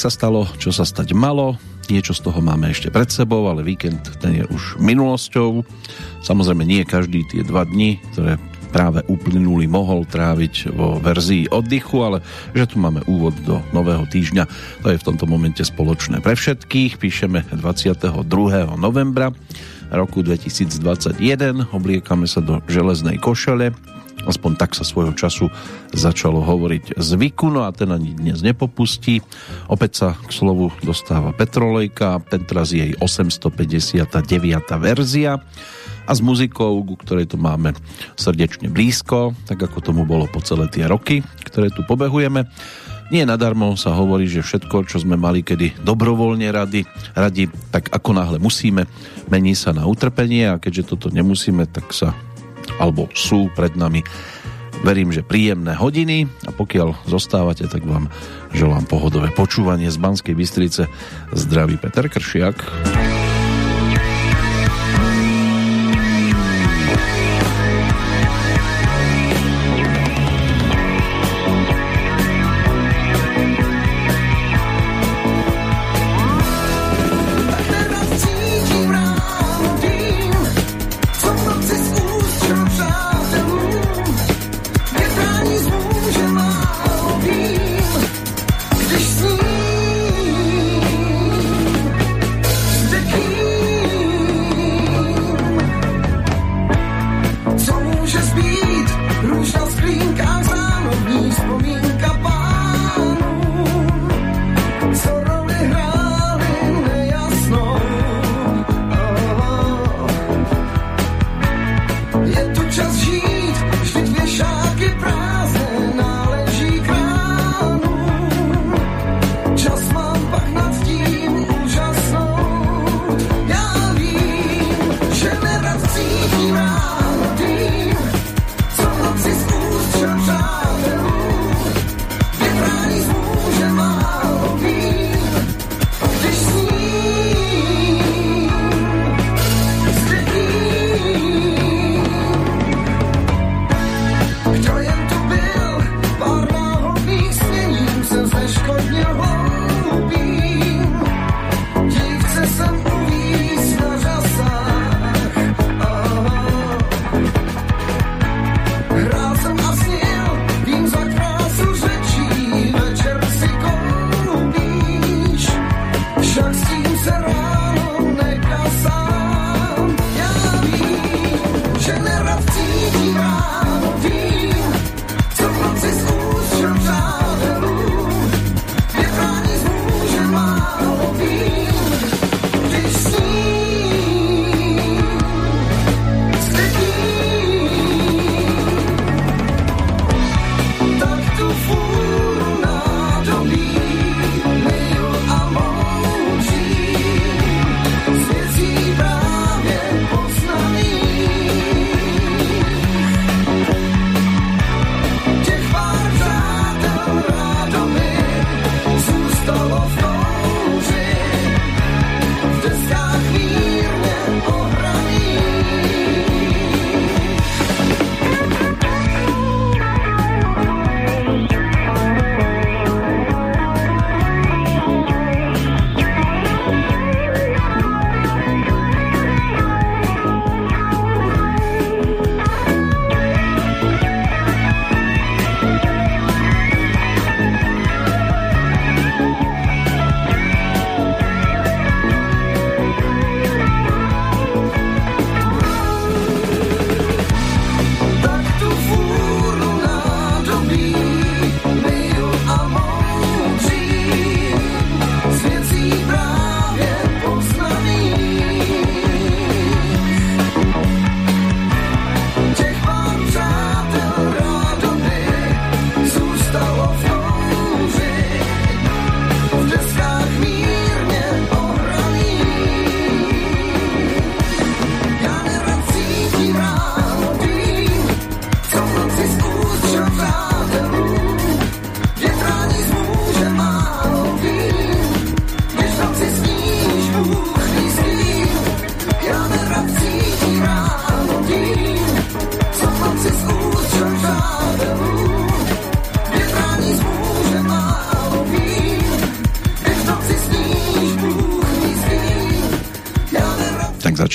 sa stalo, čo sa stať malo. Niečo z toho máme ešte pred sebou, ale víkend ten je už minulosťou. Samozrejme nie každý tie dva dni, ktoré práve uplynuli, mohol tráviť vo verzii oddychu, ale že tu máme úvod do nového týždňa, to je v tomto momente spoločné pre všetkých. Píšeme 22. novembra roku 2021, obliekame sa do železnej košele, aspoň tak sa svojho času začalo hovoriť zvyku, no a ten ani dnes nepopustí. Opäť sa k slovu dostáva Petrolejka, teraz jej 859. verzia a s muzikou, ku ktorej tu máme srdečne blízko, tak ako tomu bolo po celé tie roky, ktoré tu pobehujeme. Nie nadarmo sa hovorí, že všetko, čo sme mali kedy dobrovoľne rady, radi, tak ako náhle musíme, mení sa na utrpenie a keďže toto nemusíme, tak sa, alebo sú pred nami verím, že príjemné hodiny a pokiaľ zostávate, tak vám želám pohodové počúvanie z Banskej Bystrice. Zdraví Peter Kršiak.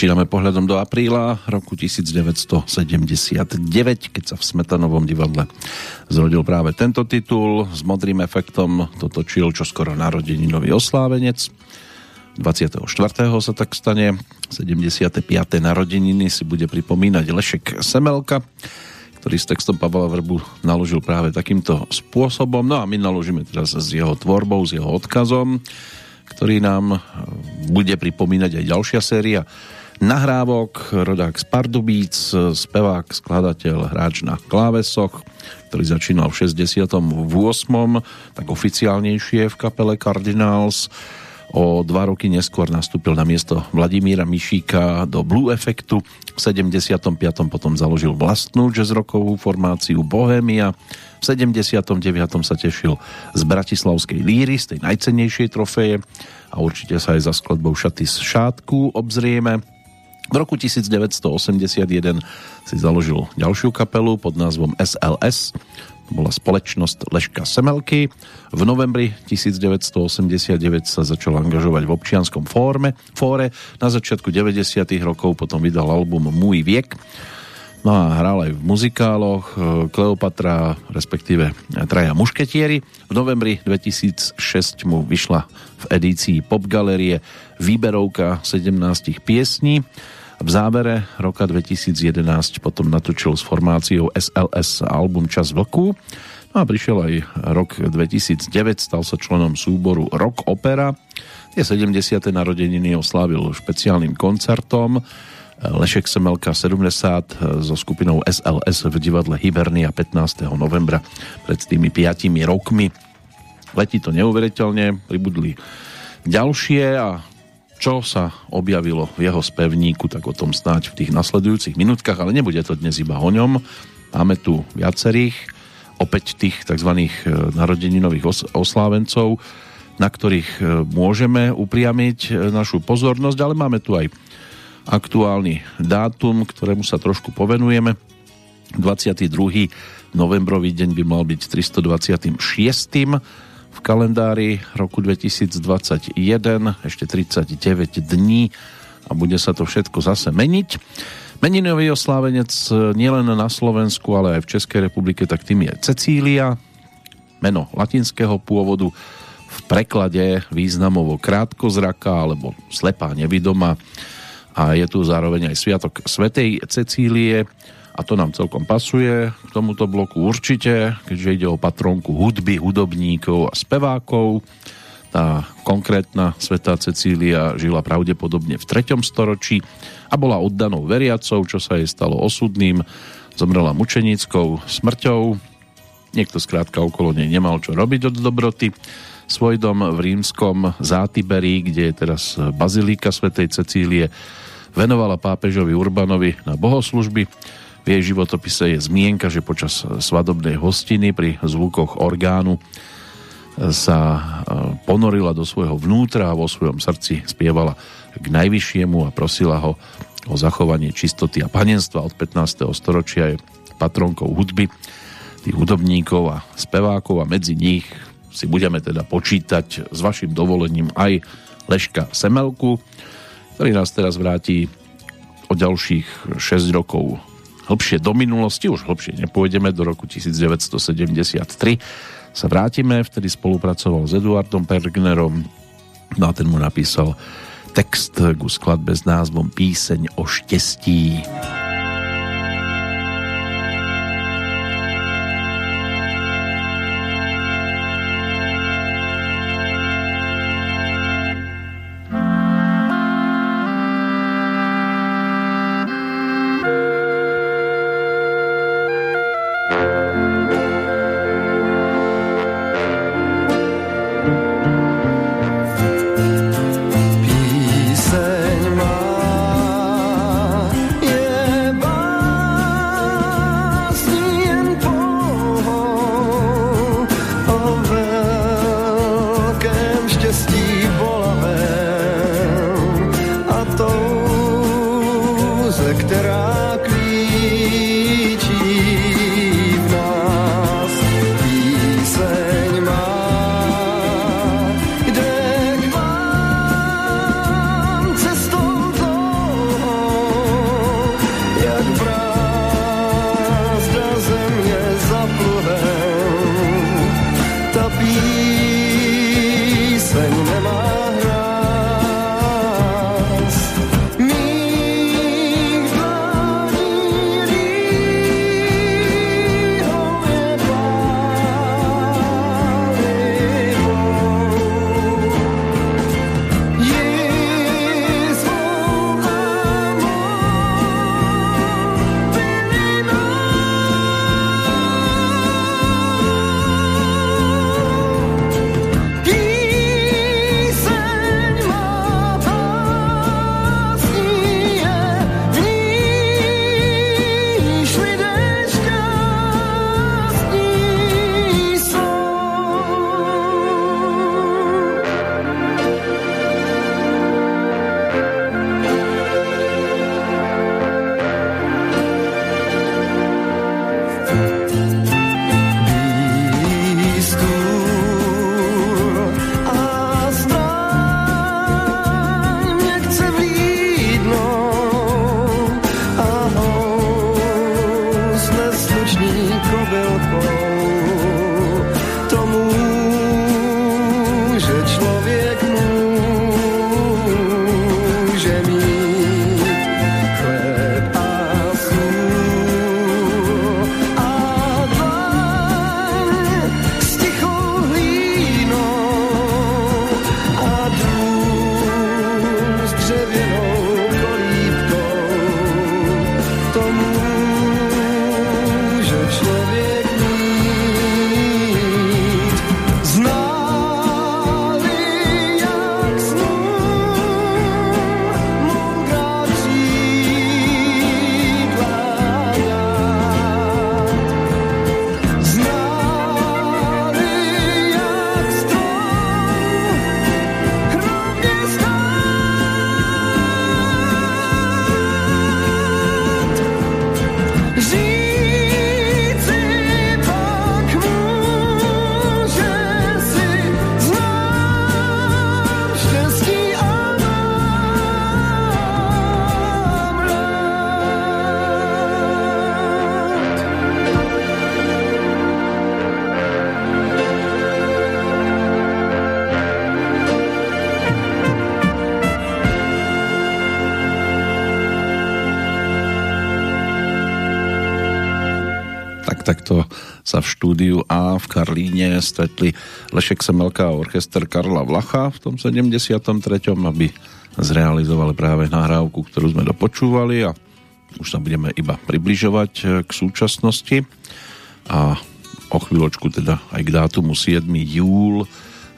Začíname pohľadom do apríla roku 1979, keď sa v Smetanovom divadle zrodil práve tento titul. S modrým efektom to točil čoskoro narodeninový oslávenec. 24. sa tak stane. 75. narodeniny si bude pripomínať Lešek Semelka, ktorý s textom Pavla Vrbu naložil práve takýmto spôsobom. No a my naložíme teraz s jeho tvorbou, s jeho odkazom ktorý nám bude pripomínať aj ďalšia séria nahrávok, rodák z Pardubíc, spevák, skladateľ, hráč na klávesoch, ktorý začínal v 68. tak oficiálnejšie v kapele Cardinals. O dva roky neskôr nastúpil na miesto Vladimíra Mišíka do Blue Effectu. V 75. potom založil vlastnú jazzrokovú formáciu Bohemia. V 79. sa tešil z Bratislavskej líry, z tej najcennejšej trofeje a určite sa aj za skladbou Šaty z šátku obzrieme. V roku 1981 si založil ďalšiu kapelu pod názvom SLS. To bola spoločnosť Leška Semelky. V novembri 1989 sa začal angažovať v občianskom fórme, fóre. Na začiatku 90. rokov potom vydal album Môj viek. No a hral aj v muzikáloch e, Kleopatra, respektíve Traja mušketieri. V novembri 2006 mu vyšla v edícii Pop Galerie výberovka 17 piesní. V závere roka 2011 potom natočil s formáciou SLS album Čas vlku. No a prišiel aj rok 2009, stal sa členom súboru Rock Opera. Tie 70. narodeniny oslávil špeciálnym koncertom Lešek Semelka 70 so skupinou SLS v divadle Hibernia 15. novembra pred tými 5 rokmi. Letí to neuveriteľne, pribudli ďalšie a čo sa objavilo v jeho spevníku, tak o tom snáď v tých nasledujúcich minútkach, ale nebude to dnes iba o ňom. Máme tu viacerých, opäť tých tzv. E, narodeninových os- oslávencov, na ktorých e, môžeme upriamiť e, našu pozornosť, ale máme tu aj aktuálny dátum, ktorému sa trošku povenujeme. 22. novembrový deň by mal byť 326 v kalendári roku 2021, ešte 39 dní a bude sa to všetko zase meniť. Meninový oslávenec nielen na Slovensku, ale aj v Českej republike, tak tým je Cecília, meno latinského pôvodu, v preklade významovo krátkozraka alebo slepá nevidoma. A je tu zároveň aj sviatok Svetej Cecílie, a to nám celkom pasuje k tomuto bloku určite, keďže ide o patronku hudby, hudobníkov a spevákov. Tá konkrétna svetá Cecília žila pravdepodobne v 3. storočí a bola oddanou veriacou, čo sa jej stalo osudným. Zomrela mučenickou smrťou. Niekto skrátka okolo nej nemal čo robiť od dobroty. Svoj dom v rímskom Zátiberí, kde je teraz bazilíka svätej Cecílie, venovala pápežovi Urbanovi na bohoslužby v jej životopise je zmienka, že počas svadobnej hostiny pri zvukoch orgánu sa e, ponorila do svojho vnútra a vo svojom srdci spievala k najvyššiemu a prosila ho o zachovanie čistoty a panenstva od 15. storočia je patronkou hudby, tých hudobníkov a spevákov a medzi nich si budeme teda počítať s vašim dovolením aj Leška Semelku, ktorý nás teraz vráti o ďalších 6 rokov hlbšie do minulosti, už hlbšie nepôjdeme, do roku 1973 sa vrátime, vtedy spolupracoval s Eduardom Pergnerom, no a ten mu napísal text ku skladbe s názvom Píseň o štestí. takto štúdiu A v Karlíne stretli Lešek Semelka a orchester Karla Vlacha v tom 73. aby zrealizovali práve nahrávku, ktorú sme dopočúvali a už sa budeme iba približovať e, k súčasnosti a o chvíľočku teda aj k dátumu 7. júl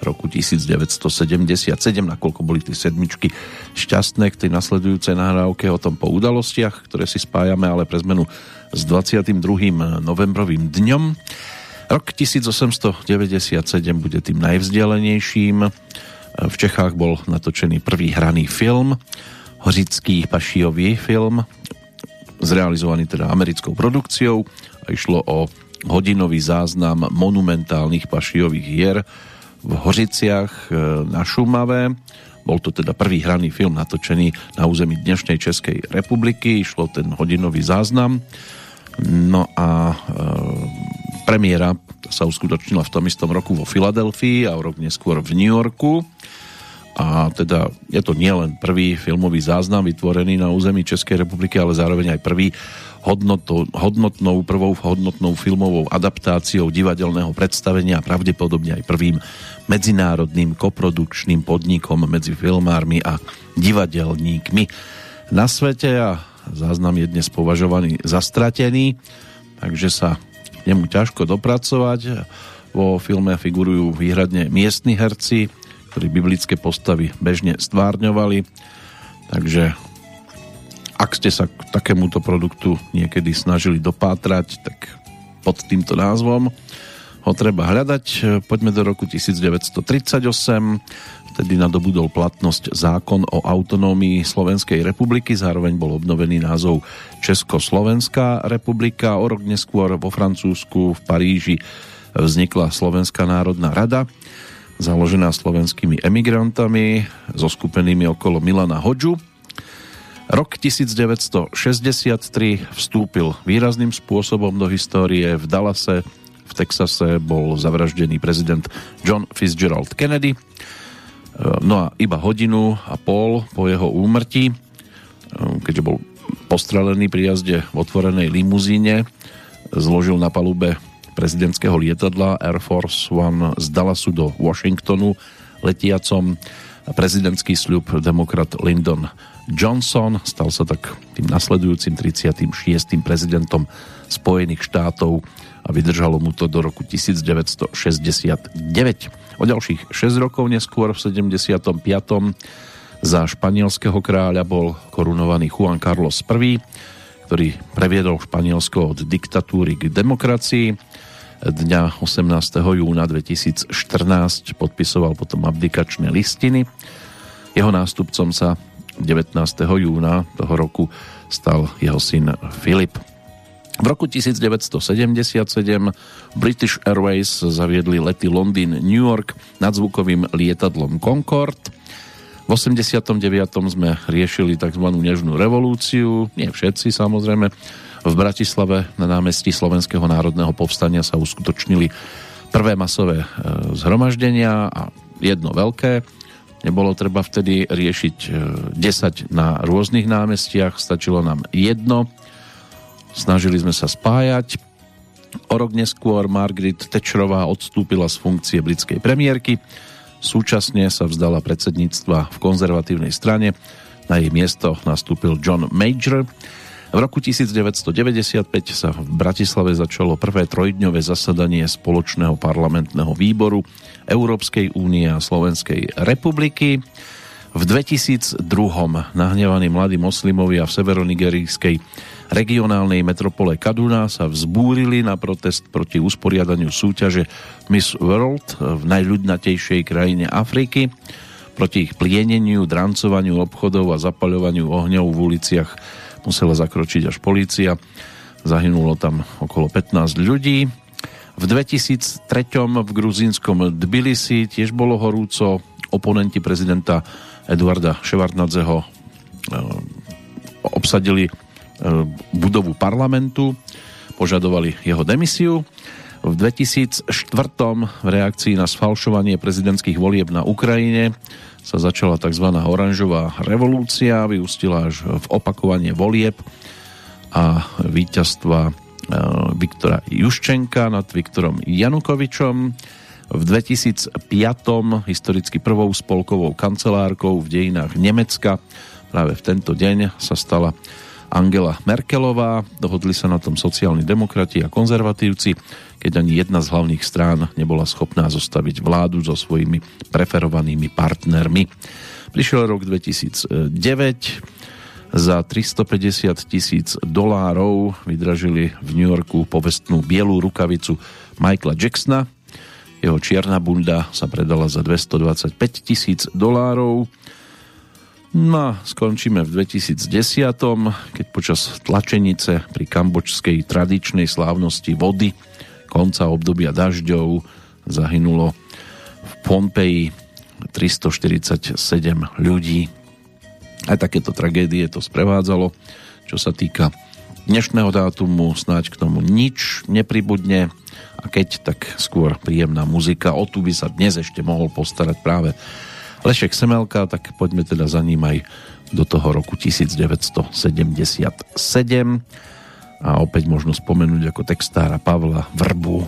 roku 1977, nakoľko boli tie sedmičky šťastné k tej nasledujúcej nahrávke o tom po udalostiach, ktoré si spájame ale pre zmenu s 22. novembrovým dňom. Rok 1897 bude tým najvzdialenejším. V Čechách bol natočený prvý hraný film, Hořický pašijový film, zrealizovaný teda americkou produkciou a išlo o hodinový záznam monumentálnych pašijových hier v Hořiciach e, na Šumave. Bol to teda prvý hraný film natočený na území dnešnej Českej republiky. Išlo ten hodinový záznam. No a e, premiéra sa uskutočnila v tom istom roku vo Filadelfii a o rok neskôr v New Yorku. A teda je to nielen prvý filmový záznam vytvorený na území Českej republiky, ale zároveň aj prvý hodnotou, hodnotnou, prvou hodnotnou filmovou adaptáciou divadelného predstavenia a pravdepodobne aj prvým medzinárodným koprodukčným podnikom medzi filmármi a divadelníkmi na svete a záznam je dnes považovaný za stratený, takže sa nemu ťažko dopracovať. Vo filme figurujú výhradne miestni herci, ktorí biblické postavy bežne stvárňovali, takže ak ste sa k takémuto produktu niekedy snažili dopátrať, tak pod týmto názvom ho treba hľadať. Poďme do roku 1938, vtedy nadobudol platnosť zákon o autonómii Slovenskej republiky, zároveň bol obnovený názov Československá republika. O rok neskôr vo Francúzsku v Paríži vznikla Slovenská národná rada, založená slovenskými emigrantami, zoskupenými okolo Milana Hodžu. Rok 1963 vstúpil výrazným spôsobom do histórie v Dallase v Texase bol zavraždený prezident John Fitzgerald Kennedy. E, no a iba hodinu a pol po jeho úmrtí, e, keďže bol postrelený pri jazde v otvorenej limuzíne, zložil na palube prezidentského lietadla Air Force One z Dallasu do Washingtonu letiacom prezidentský sľub demokrat Lyndon Johnson. Stal sa tak tým nasledujúcim 36. prezidentom Spojených štátov a vydržalo mu to do roku 1969. O ďalších 6 rokov neskôr v 75. za španielského kráľa bol korunovaný Juan Carlos I, ktorý previedol Španielsko od diktatúry k demokracii. Dňa 18. júna 2014 podpisoval potom abdikačné listiny. Jeho nástupcom sa 19. júna toho roku stal jeho syn Filip. V roku 1977 British Airways zaviedli lety Londýn-New York nadzvukovým lietadlom Concorde. V 89. sme riešili tzv. nežnú revolúciu, nie všetci samozrejme. V Bratislave na námestí Slovenského národného povstania sa uskutočnili prvé masové e, zhromaždenia a jedno veľké. Nebolo treba vtedy riešiť 10 e, na rôznych námestiach, stačilo nám jedno Snažili sme sa spájať. O rok neskôr Margaret Thatcherová odstúpila z funkcie britskej premiérky. Súčasne sa vzdala predsedníctva v konzervatívnej strane. Na jej miesto nastúpil John Major. V roku 1995 sa v Bratislave začalo prvé trojdňové zasadanie spoločného parlamentného výboru Európskej únie a Slovenskej republiky. V 2002 nahnevaní mladí moslimovia v severnigerickej regionálnej metropole Kaduna sa vzbúrili na protest proti usporiadaniu súťaže Miss World v najľudnatejšej krajine Afriky. Proti ich plieneniu, drancovaniu obchodov a zapaľovaniu ohňov v uliciach musela zakročiť až polícia. Zahynulo tam okolo 15 ľudí. V 2003 v gruzínskom Tbilisi tiež bolo horúco. Oponenti prezidenta Eduarda Ševarnadzeho eh, obsadili budovu parlamentu, požadovali jeho demisiu. V 2004. v reakcii na sfalšovanie prezidentských volieb na Ukrajine sa začala tzv. oranžová revolúcia, vyústila až v opakovanie volieb a víťazstva Viktora Juščenka nad Viktorom Janukovičom. V 2005. historicky prvou spolkovou kancelárkou v dejinách Nemecka práve v tento deň sa stala Angela Merkelová. Dohodli sa na tom sociálni demokrati a konzervatívci, keď ani jedna z hlavných strán nebola schopná zostaviť vládu so svojimi preferovanými partnermi. Prišiel rok 2009, za 350 tisíc dolárov vydražili v New Yorku povestnú bielú rukavicu Michaela Jacksona. Jeho čierna bunda sa predala za 225 tisíc dolárov. No a skončíme v 2010, keď počas tlačenice pri kambočskej tradičnej slávnosti vody konca obdobia dažďov zahynulo v Pompeji 347 ľudí. Aj takéto tragédie to sprevádzalo. Čo sa týka dnešného dátumu, snáď k tomu nič nepribudne a keď, tak skôr príjemná muzika. O tu by sa dnes ešte mohol postarať práve Lešek Semelka, tak poďme teda za ním aj do toho roku 1977 a opäť možno spomenúť ako textára Pavla Vrbu.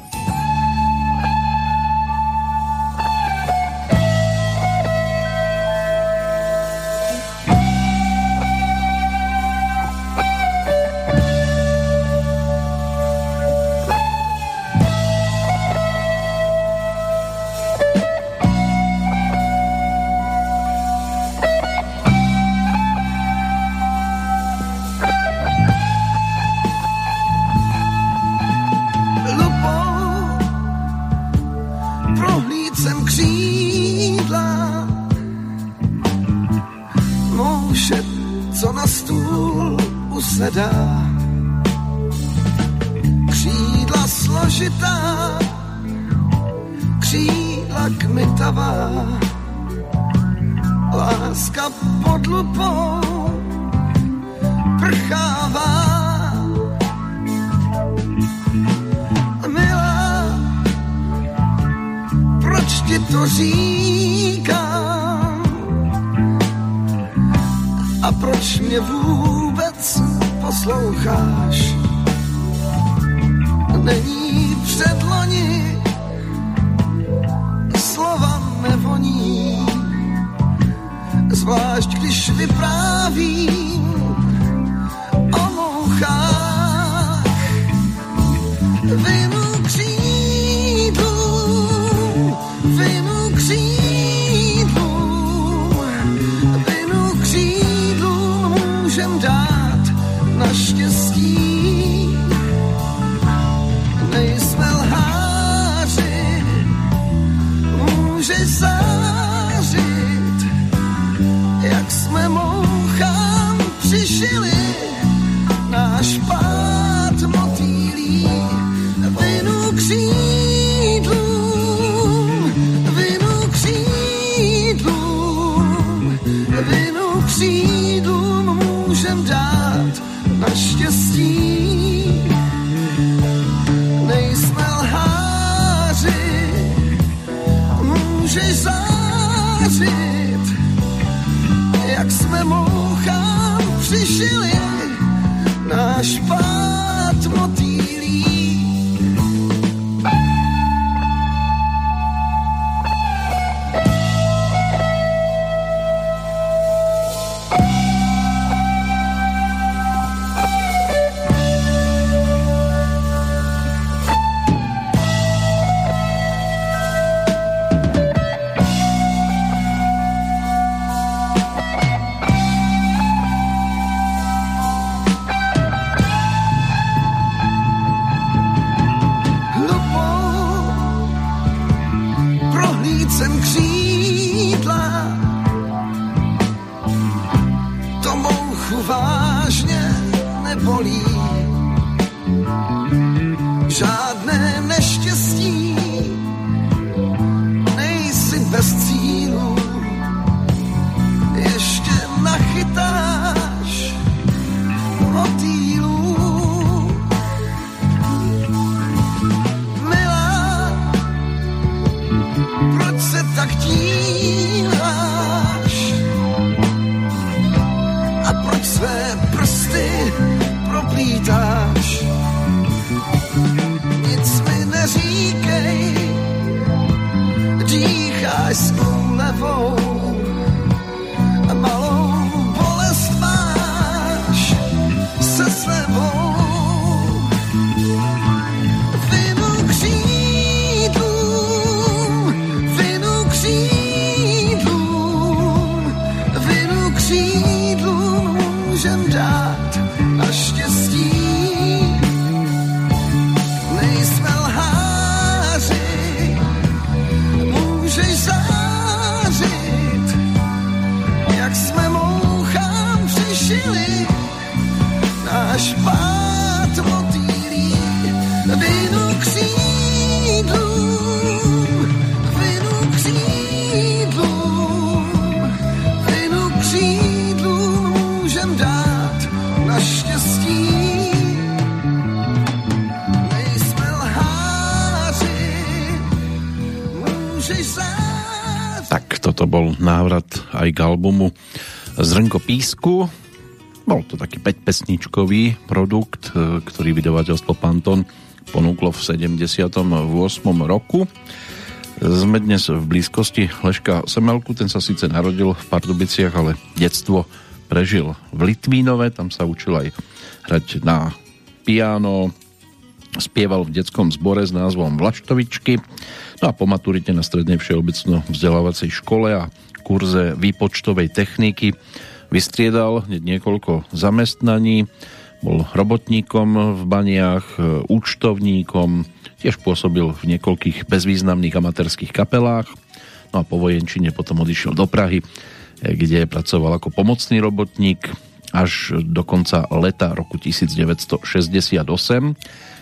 Albumu Zrnko písku. Bol to taký 5-pesničkový produkt, e, ktorý vydavateľstvo Panton ponúklo v 78. roku. Sme dnes v blízkosti Leška Semelku, ten sa síce narodil v Pardubiciach, ale detstvo prežil v Litvínove, tam sa učil aj hrať na piano, spieval v detskom zbore s názvom Vlaštovičky, no a po maturite na strednej všeobecno vzdelávacej škole a kurze výpočtovej techniky vystriedal niekoľko zamestnaní, bol robotníkom v baniach, e, účtovníkom, tiež pôsobil v niekoľkých bezvýznamných amatérských kapelách, no a po vojenčine potom odišiel do Prahy, e, kde pracoval ako pomocný robotník až do konca leta roku 1968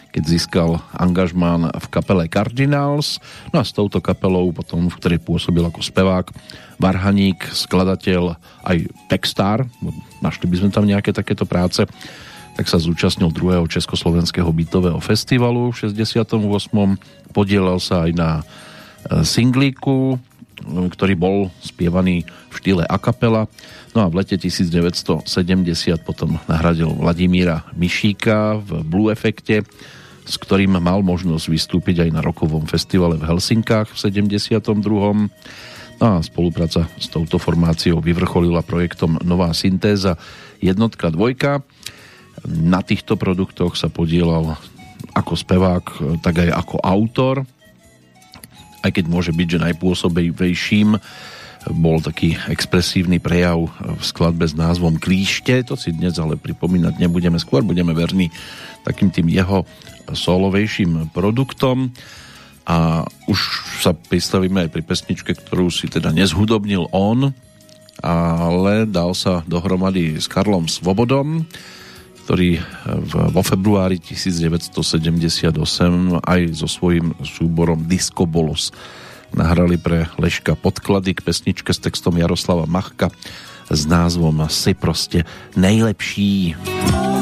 keď získal angažmán v kapele Cardinals. No a s touto kapelou potom, v ktorej pôsobil ako spevák, varhaník, skladateľ, aj textár, našli by sme tam nejaké takéto práce, tak sa zúčastnil druhého Československého bytového festivalu v 68. Podielal sa aj na e, singlíku, ktorý bol spievaný v štýle a kapela. No a v lete 1970 potom nahradil Vladimíra Mišíka v Blue Efekte s ktorým mal možnosť vystúpiť aj na rokovom festivale v Helsinkách v 72. A spolupráca s touto formáciou vyvrcholila projektom Nová syntéza jednotka, dvojka. Na týchto produktoch sa podielal ako spevák, tak aj ako autor. Aj keď môže byť, že najpôsobejším bol taký expresívny prejav v skladbe s názvom Klíšte, to si dnes ale pripomínať nebudeme, skôr budeme verní takým tým jeho solovejším produktom a už sa pristavíme aj pri pesničke, ktorú si teda nezhudobnil on, ale dal sa dohromady s Karlom Svobodom, ktorý v, vo februári 1978 aj so svojím súborom Disco Bolos nahrali pre Leška podklady k pesničke s textom Jaroslava Machka s názvom Si proste nejlepší. Toto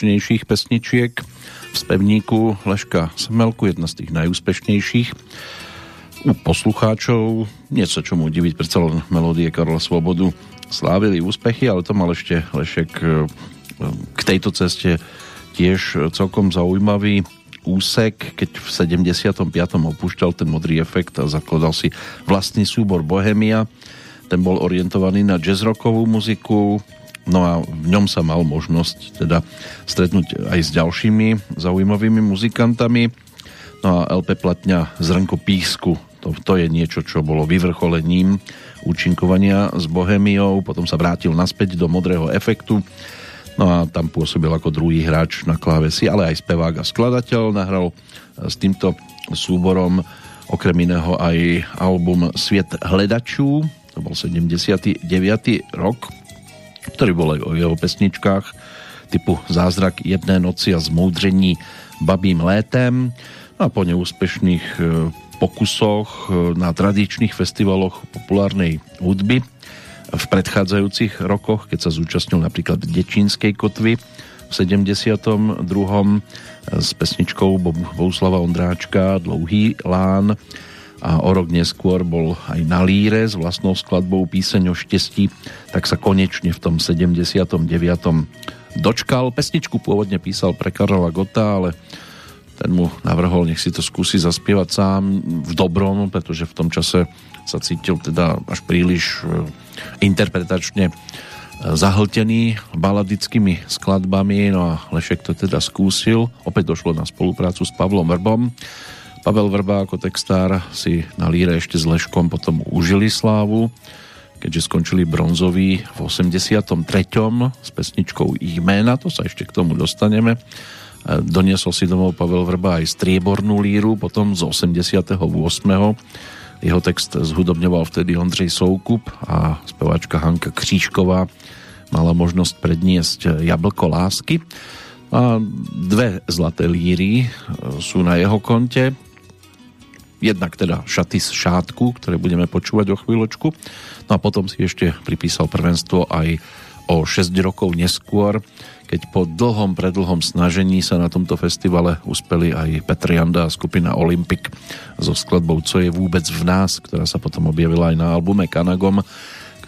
najkomerčnejších pesničiek v spevníku Leška Semelku, jedna z tých najúspešnejších u poslucháčov. Niečo, čo mu diviť, predsa len melódie Karla Svobodu slávili úspechy, ale to mal ešte Lešek e, k tejto ceste tiež celkom zaujímavý úsek, keď v 75. opúšťal ten modrý efekt a zakladal si vlastný súbor Bohemia. Ten bol orientovaný na jazzrockovú muziku, No a v ňom sa mal možnosť teda stretnúť aj s ďalšími zaujímavými muzikantami. No a LP platňa Zrnko písku, to, to je niečo, čo bolo vyvrcholením účinkovania s Bohemiou, potom sa vrátil naspäť do Modrého efektu, no a tam pôsobil ako druhý hráč na klávesi, ale aj spevák a skladateľ, nahral s týmto súborom okrem iného aj album Sviet hledačů, to bol 79. rok, ktorý bol aj o jeho pesničkách typu Zázrak jedné noci a zmoudření babím létem no a po neúspešných e, pokusoch e, na tradičných festivaloch populárnej hudby v predchádzajúcich rokoch, keď sa zúčastnil napríklad Dečínskej kotvy v 72. E, s pesničkou Bohuslava Ondráčka Dlouhý lán a o rok neskôr bol aj na líre s vlastnou skladbou Píseň o štestí, tak sa konečne v tom 79. dočkal. Pesničku pôvodne písal pre Karola Gota, ale ten mu navrhol, nech si to skúsi zaspievať sám v dobrom, pretože v tom čase sa cítil teda až príliš e, interpretačne e, zahltený baladickými skladbami, no a Lešek to teda skúsil. Opäť došlo na spoluprácu s Pavlom Vrbom Pavel Vrba ako textár si na líre ešte s Leškom potom užili slávu, keďže skončili bronzoví v 83. s pesničkou Jména, to sa ešte k tomu dostaneme. E, doniesol si domov Pavel Vrba aj striebornú líru, potom z 88. Jeho text zhudobňoval vtedy Ondřej Soukup a speváčka Hanka Křížková mala možnosť predniesť Jablko lásky. A dve zlaté líry e, sú na jeho konte jednak teda šaty z šátku, ktoré budeme počúvať o chvíľočku. No a potom si ešte pripísal prvenstvo aj o 6 rokov neskôr, keď po dlhom, predlhom snažení sa na tomto festivale uspeli aj Petr Janda a skupina Olympic so skladbou Co je vôbec v nás, ktorá sa potom objavila aj na albume Kanagom,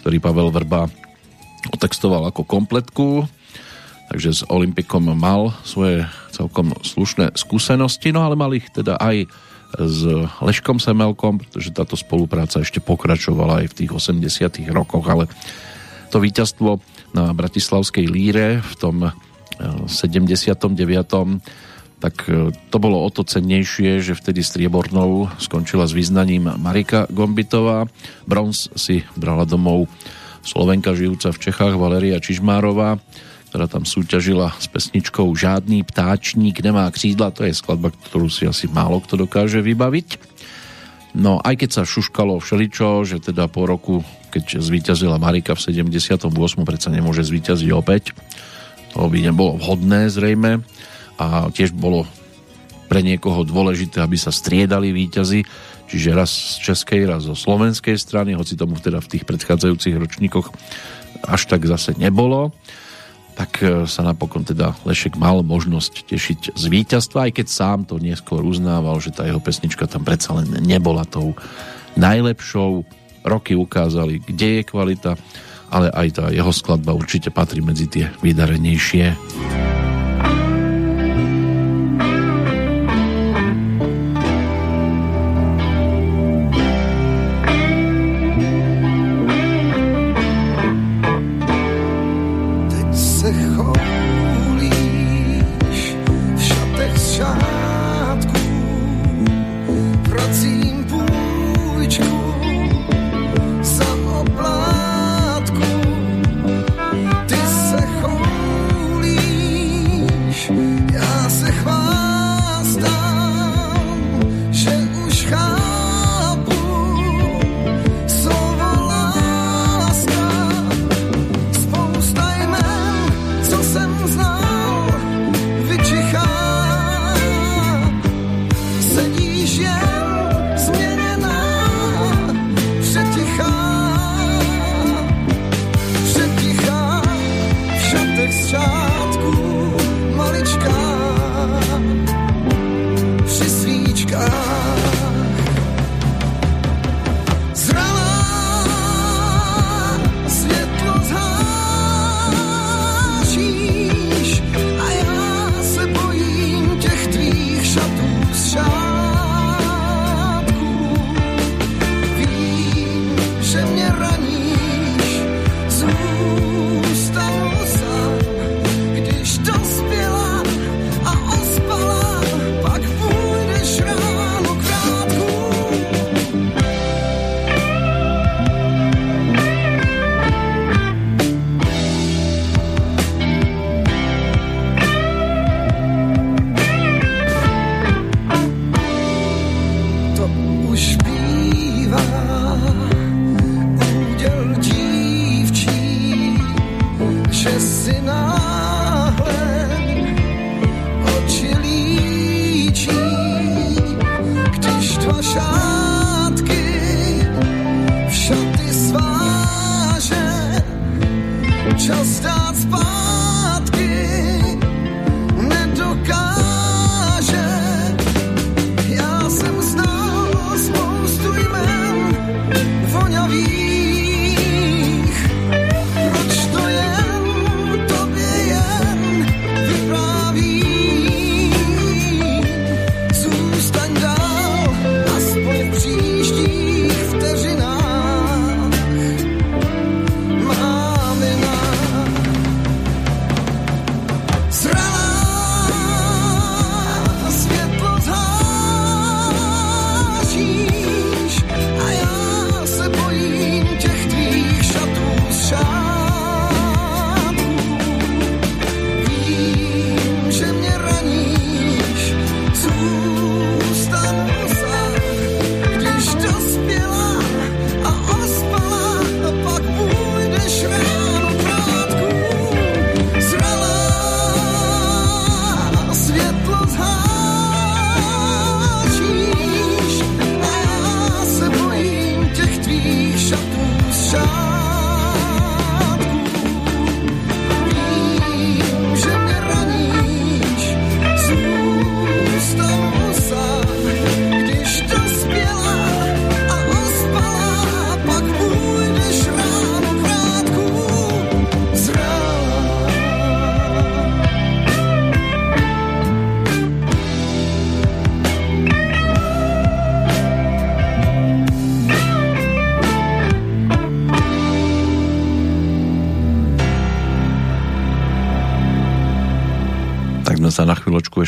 ktorý Pavel Vrba otextoval ako kompletku takže s Olympicom mal svoje celkom slušné skúsenosti, no ale mal ich teda aj s Leškom Semelkom, pretože táto spolupráca ešte pokračovala aj v tých 80 rokoch, ale to víťazstvo na Bratislavskej líre v tom 79 eh, tak eh, to bolo o to cennejšie, že vtedy striebornou skončila s význaním Marika Gombitová. Bronz si brala domov Slovenka žijúca v Čechách Valeria Čižmárová ktorá tam súťažila s pesničkou Žádný ptáčník nemá křídla, to je skladba, ktorú si asi málo kto dokáže vybaviť. No aj keď sa šuškalo všeličo, že teda po roku, keď zvíťazila Marika v 78. predsa nemôže zvíťaziť opäť, to by nebolo vhodné zrejme a tiež bolo pre niekoho dôležité, aby sa striedali výťazy, čiže raz z českej, raz zo slovenskej strany, hoci tomu teda v tých predchádzajúcich ročníkoch až tak zase nebolo tak e, sa napokon teda Lešek mal možnosť tešiť z víťazstva, aj keď sám to neskôr uznával, že tá jeho pesnička tam predsa len nebola tou najlepšou. Roky ukázali, kde je kvalita, ale aj tá jeho skladba určite patrí medzi tie vydarenejšie.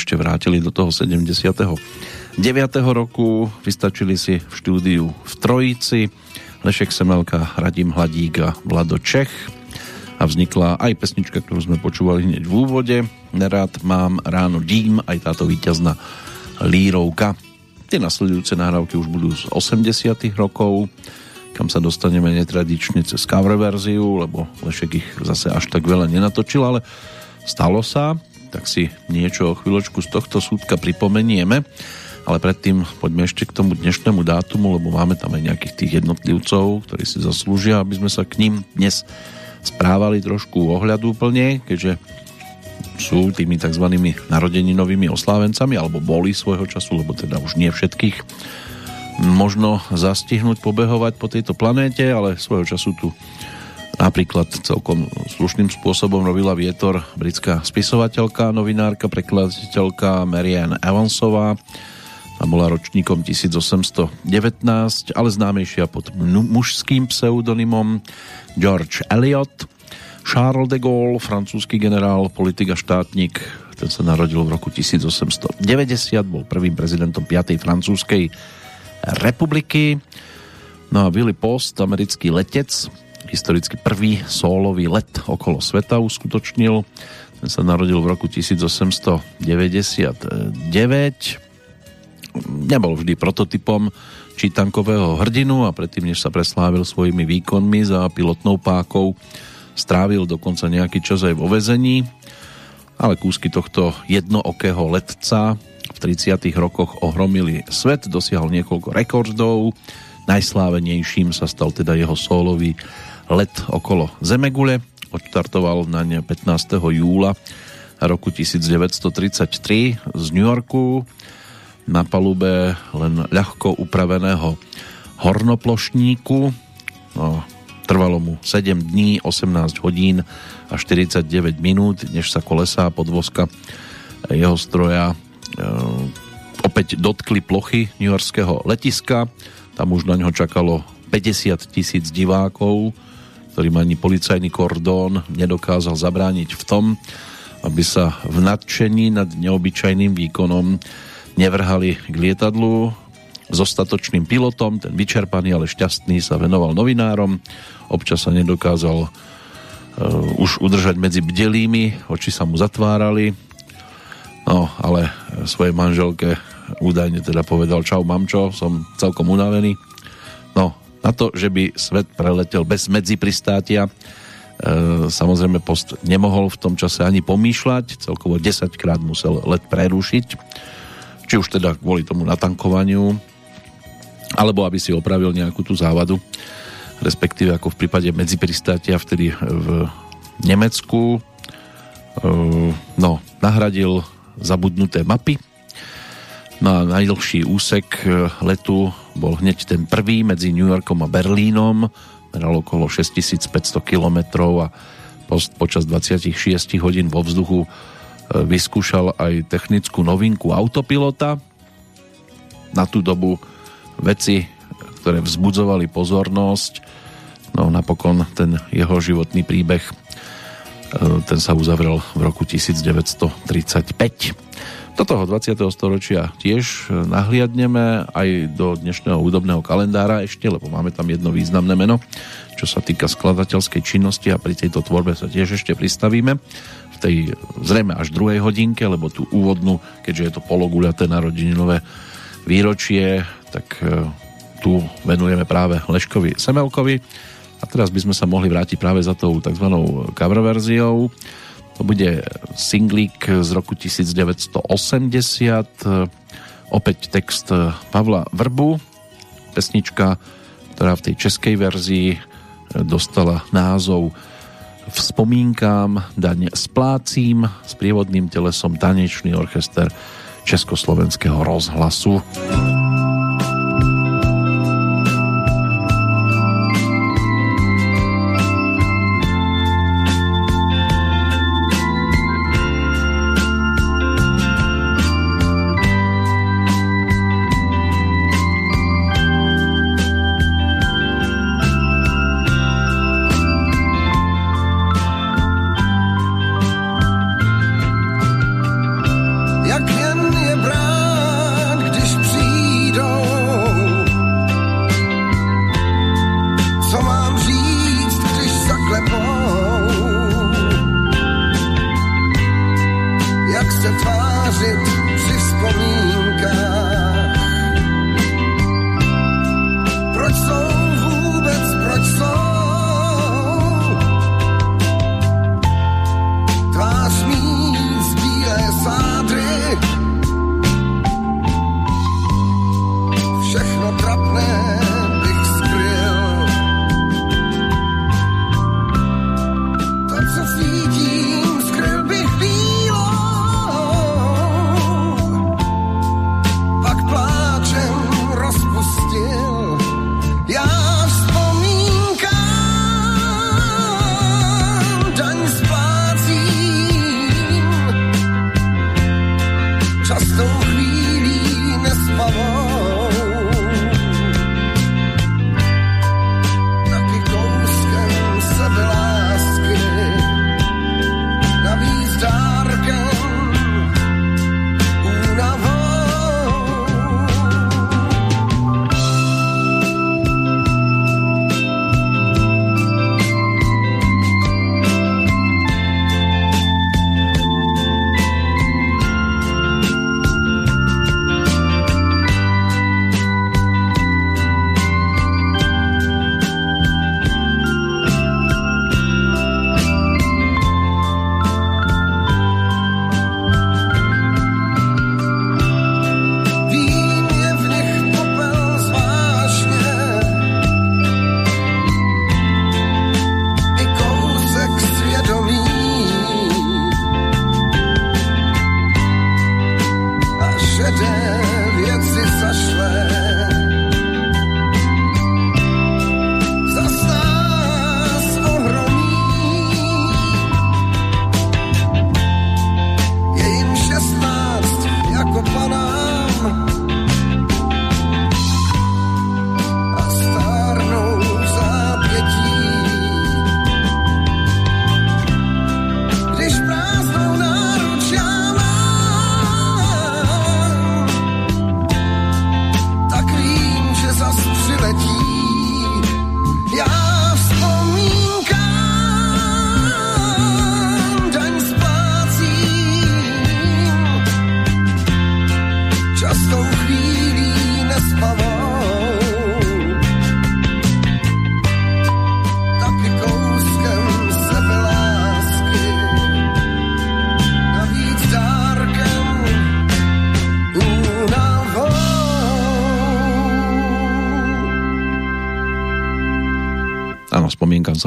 Ešte vrátili do toho 79. roku. Vystačili si v štúdiu v Trojici Lešek Semelka, Radim Hladík a Vlado Čech a vznikla aj pesnička, ktorú sme počúvali hneď v úvode. Nerád mám ráno dím, aj táto víťazná lírovka. Tie nasledujúce nahrávky už budú z 80 rokov, kam sa dostaneme netradične cez cover verziu, lebo Lešek ich zase až tak veľa nenatočil, ale stalo sa tak si niečo o chvíľočku z tohto súdka pripomenieme. Ale predtým poďme ešte k tomu dnešnému dátumu, lebo máme tam aj nejakých tých jednotlivcov, ktorí si zaslúžia, aby sme sa k ním dnes správali trošku ohľadúplne, keďže sú tými tzv. narodeninovými oslávencami, alebo boli svojho času, lebo teda už nie všetkých možno zastihnúť, pobehovať po tejto planéte, ale svojho času tu Napríklad celkom slušným spôsobom robila vietor britská spisovateľka, novinárka, prekladateľka Marianne Evansová. A bola ročníkom 1819, ale známejšia pod mužským pseudonymom George Eliot. Charles de Gaulle, francúzsky generál, politik a štátnik, ten sa narodil v roku 1890, bol prvým prezidentom 5. francúzskej republiky. No a Willy Post, americký letec, historicky prvý sólový let okolo sveta uskutočnil. Ten sa narodil v roku 1899. Nebol vždy prototypom čítankového hrdinu a predtým, než sa preslávil svojimi výkonmi za pilotnou pákou, strávil dokonca nejaký čas aj vo vezení, ale kúsky tohto jednookého letca v 30. rokoch ohromili svet, dosiahol niekoľko rekordov, najslávenejším sa stal teda jeho sólový let okolo Zemegule. Odštartoval na ne 15. júla roku 1933 z New Yorku na palube len ľahko upraveného hornoplošníku. No, trvalo mu 7 dní, 18 hodín a 49 minút, než sa kolesá podvozka jeho stroja e, opäť dotkli plochy New Yorkského letiska. Tam už na ňo čakalo 50 tisíc divákov ktorým ani policajný kordón nedokázal zabrániť v tom, aby sa v nadšení nad neobyčajným výkonom nevrhali k lietadlu s ostatočným pilotom, ten vyčerpaný, ale šťastný sa venoval novinárom, občas sa nedokázal uh, už udržať medzi bdelými, oči sa mu zatvárali, no ale svojej manželke údajne teda povedal čau mamčo, som celkom unavený. No, na to, že by svet preletel bez medzi pristátia, samozrejme post nemohol v tom čase ani pomýšľať, celkovo 10 krát musel let prerušiť, či už teda kvôli tomu natankovaniu, alebo aby si opravil nejakú tú závadu, respektíve ako v prípade medzipristátia vtedy v Nemecku, no, nahradil zabudnuté mapy, No a najdlhší úsek letu bol hneď ten prvý medzi New Yorkom a Berlínom, meral okolo 6500 km a post počas 26 hodín vo vzduchu e, vyskúšal aj technickú novinku autopilota. Na tú dobu veci, ktoré vzbudzovali pozornosť, no napokon ten jeho životný príbeh e, ten sa uzavrel v roku 1935. Do toho 20. storočia tiež nahliadneme aj do dnešného údobného kalendára ešte, lebo máme tam jedno významné meno, čo sa týka skladateľskej činnosti a pri tejto tvorbe sa tiež ešte pristavíme v tej zrejme až druhej hodinke, lebo tú úvodnú, keďže je to pologuľaté narodeninové výročie, tak e, tu venujeme práve Leškovi Semelkovi. A teraz by sme sa mohli vrátiť práve za tou tzv. cover verziou to bude singlík z roku 1980, opäť text Pavla Vrbu, pesnička, ktorá v tej českej verzii dostala názov Vzpomínkám, daň splácím s prievodným telesom tanečný orchester Československého rozhlasu.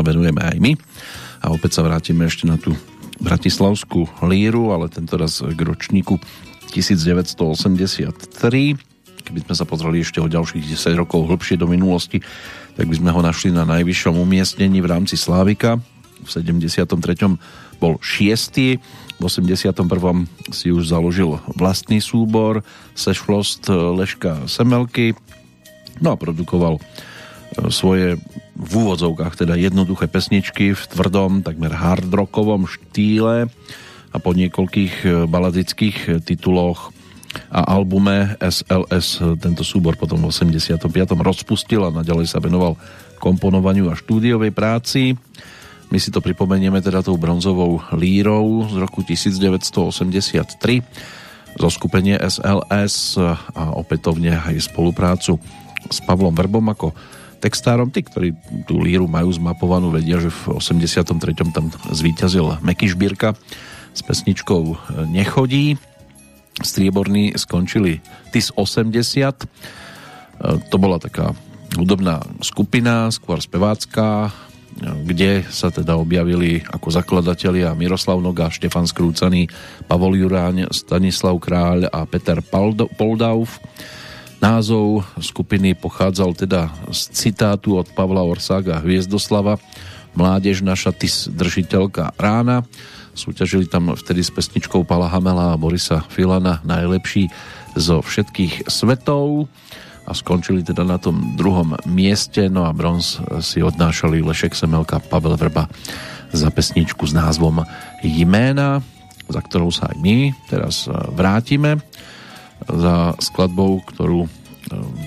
Venujeme aj my. A opäť sa vrátime ešte na tú bratislavskú líru, ale tento raz k ročníku 1983. Keby sme sa pozreli ešte o ďalších 10 rokov hlbšie do minulosti, tak by sme ho našli na najvyššom umiestnení v rámci Slávika. V 73. bol 6. V 81. si už založil vlastný súbor Sešflost Leška Semelky no a produkoval e, svoje v úvodzovkách teda jednoduché pesničky v tvrdom, takmer hardrockovom štýle a po niekoľkých e, baladických tituloch a albume SLS tento súbor potom v 85. rozpustil a naďalej sa venoval komponovaniu a štúdiovej práci. My si to pripomenieme teda tou bronzovou lírou z roku 1983 zo skupenie SLS a opätovne aj spoluprácu s Pavlom Verbom ako textárom. Tí, ktorí tú líru majú zmapovanú, vedia, že v 83. tam zvíťazil Meky Šbírka s pesničkou Nechodí. Strieborní skončili TIS 80. To bola taká hudobná skupina, skôr spevácká, kde sa teda objavili ako zakladatelia Miroslav Noga, Štefan Skrúcaný, Pavol Juráň, Stanislav Kráľ a Peter Poldauf. Názov skupiny pochádzal teda z citátu od Pavla Orsága Hviezdoslava. Mládež naša tys držiteľka rána. Súťažili tam vtedy s pesničkou Pala Hamela a Borisa Filana najlepší zo všetkých svetov. A skončili teda na tom druhom mieste, no a bronz si odnášali Lešek Semelka, Pavel Vrba za pesničku s názvom Jména, za ktorou sa aj my teraz e, vrátime za skladbou, ktorú e,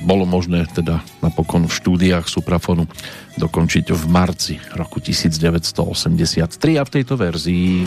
bolo možné teda napokon v štúdiách Suprafonu dokončiť v marci roku 1983 a v tejto verzii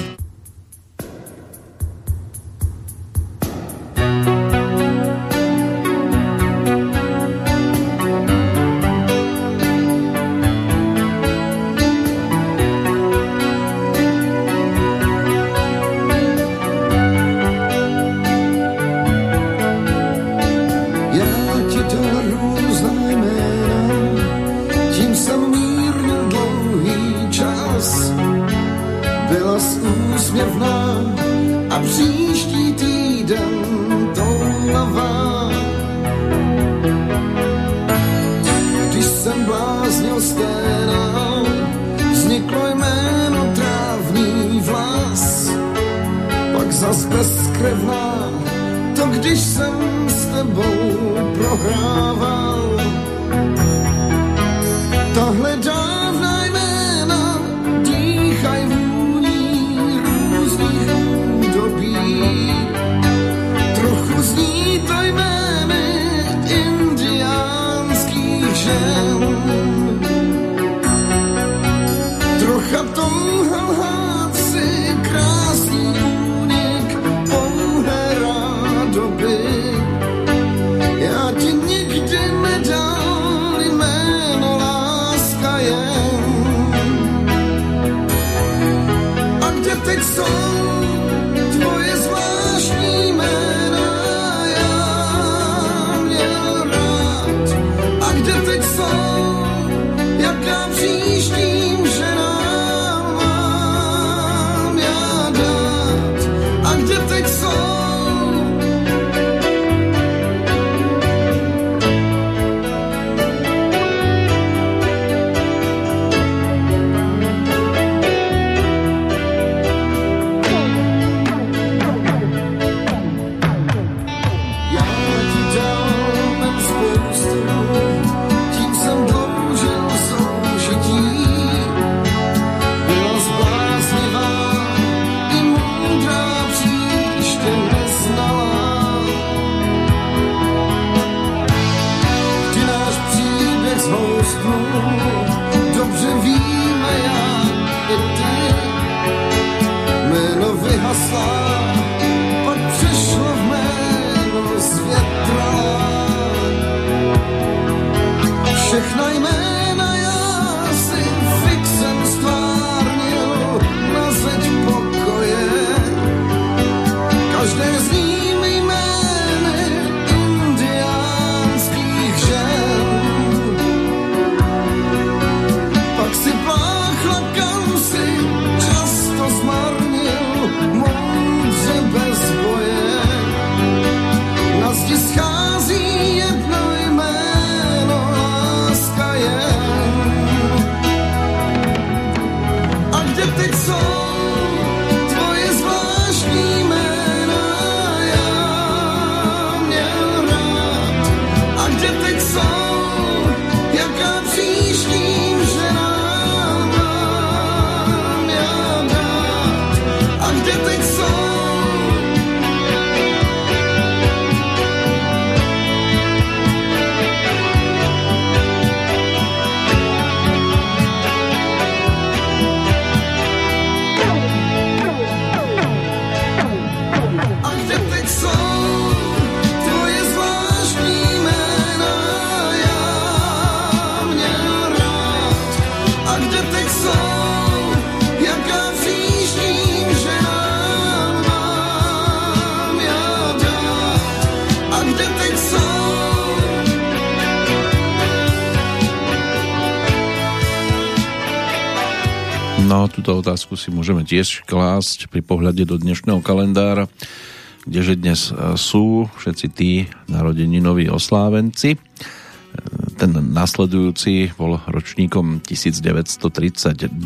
môžeme tiež klásť pri pohľade do dnešného kalendára, kdeže dnes e, sú všetci tí narodeninoví oslávenci. E, ten nasledujúci bol ročníkom 1932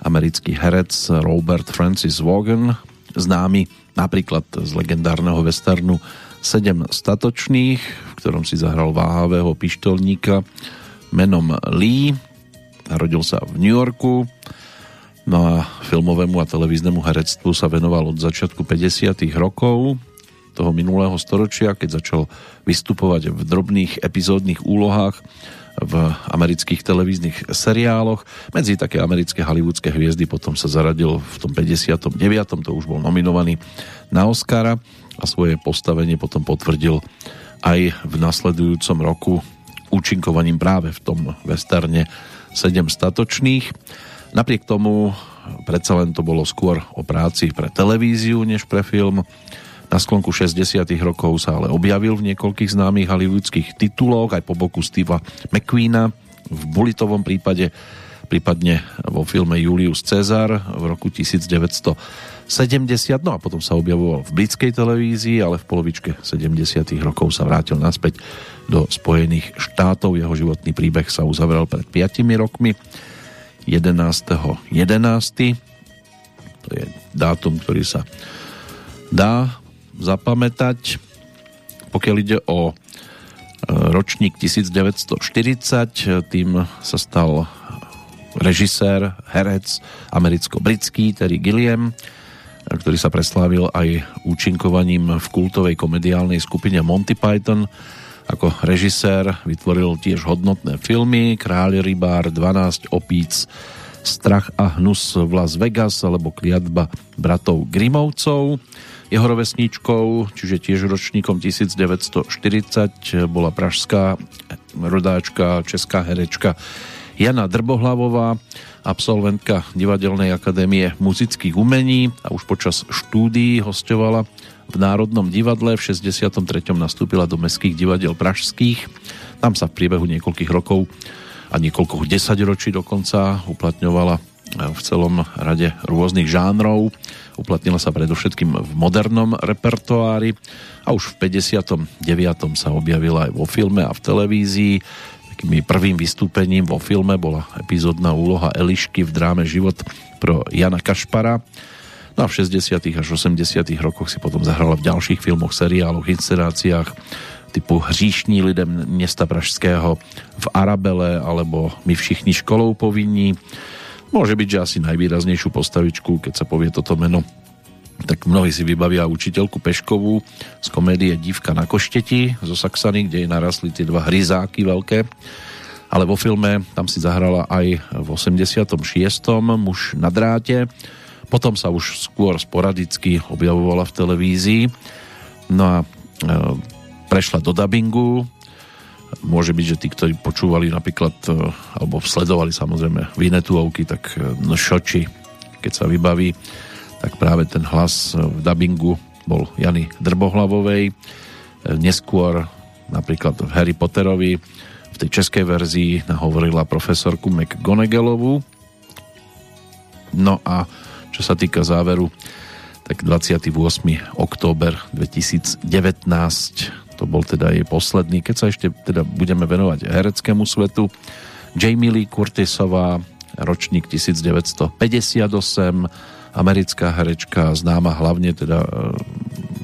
americký herec Robert Francis Vaughan, známy napríklad z legendárneho westernu Sedem statočných, v ktorom si zahral váhavého pištolníka menom Lee. Narodil sa v New Yorku, filmovému a televíznemu herectvu sa venoval od začiatku 50. rokov toho minulého storočia, keď začal vystupovať v drobných epizódnych úlohách v amerických televíznych seriáloch. Medzi také americké hollywoodske hviezdy potom sa zaradil v tom 59. to už bol nominovaný na Oscara a svoje postavenie potom potvrdil aj v nasledujúcom roku účinkovaním práve v tom westerne Sedem statočných. Napriek tomu predsa len to bolo skôr o práci pre televíziu než pre film. Na sklonku 60 rokov sa ale objavil v niekoľkých známych hollywoodských tituloch, aj po boku Steva McQueena. V Bulitovom prípade, prípadne vo filme Julius Cezar v roku 1970, no a potom sa objavoval v britskej televízii, ale v polovičke 70 rokov sa vrátil naspäť do Spojených štátov. Jeho životný príbeh sa uzavrel pred 5 rokmi 11.11. 11. To je dátum, ktorý sa dá zapamätať. Pokiaľ ide o e, ročník 1940, tým sa stal režisér, herec americko-britský Terry Gilliam, ktorý sa preslávil aj účinkovaním v kultovej komediálnej skupine Monty Python. Ako režisér vytvoril tiež hodnotné filmy Kráľ rybár, 12 opíc, Strach a hnus v Las Vegas alebo Kliatba bratov Grimovcov. Jeho rovesníčkou, čiže tiež ročníkom 1940, bola pražská rodáčka, česká herečka Jana Drbohlavová, absolventka Divadelnej akadémie muzických umení a už počas štúdií hostovala v Národnom divadle. V 63. nastúpila do mestských divadiel pražských. Tam sa v priebehu niekoľkých rokov a niekoľko desaťročí dokonca uplatňovala v celom rade rôznych žánrov uplatnila sa predovšetkým v modernom repertoári a už v 59. sa objavila aj vo filme a v televízii. Takým prvým vystúpením vo filme bola epizódna úloha Elišky v dráme Život pro Jana Kašpara. No a v 60. až 80. rokoch si potom zahrala v ďalších filmoch, seriáloch, inscenáciách typu Hříšní lidem města Pražského v Arabele alebo My všichni školou povinní Môže byť, že asi najvýraznejšiu postavičku, keď sa povie toto meno, tak mnohí si vybavia učiteľku Peškovú z komédie Dívka na košteti zo Saxany, kde jej narastli tie dva hryzáky veľké. Ale vo filme tam si zahrala aj v 86. muž na dráte. Potom sa už skôr sporadicky objavovala v televízii. No a e, prešla do dubbingu, môže byť, že tí, ktorí počúvali napríklad e, alebo sledovali samozrejme Vinetuovky, tak e, no šoči, keď sa vybaví, tak práve ten hlas e, v dabingu bol Jany Drbohlavovej. Neskôr napríklad v Harry Potterovi v tej českej verzii nahovorila profesorku McGonagallovú. No a čo sa týka záveru, tak 28. október 2019 to bol teda jej posledný, keď sa ešte teda budeme venovať hereckému svetu. Jamie Lee Curtisová, ročník 1958, americká herečka, známa hlavne teda e,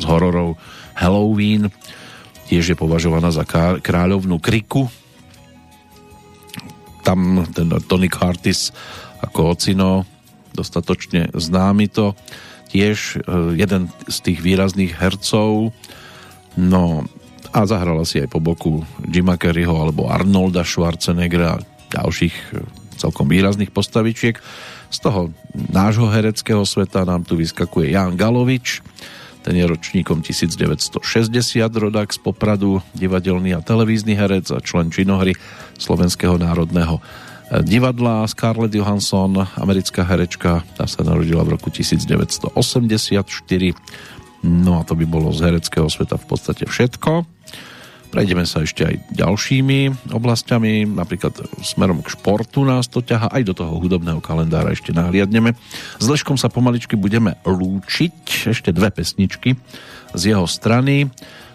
z hororov Halloween, tiež je považovaná za kráľovnú kriku. Tam ten Tony Curtis ako ocino dostatočne známy to. Tiež e, jeden z tých výrazných hercov, no a zahrala si aj po boku Jima Carreyho alebo Arnolda Schwarzeneggera a ďalších e, celkom výrazných postavičiek. Z toho nášho hereckého sveta nám tu vyskakuje Jan Galovič, ten je ročníkom 1960, rodák z Popradu, divadelný a televízny herec a člen činohry Slovenského národného divadla. Scarlett Johansson, americká herečka, tá sa narodila v roku 1984. No a to by bolo z hereckého sveta v podstate všetko. Prejdeme sa ešte aj ďalšími oblastiami, napríklad smerom k športu nás to ťaha, aj do toho hudobného kalendára ešte nahliadneme. S Leškom sa pomaličky budeme lúčiť, ešte dve pesničky z jeho strany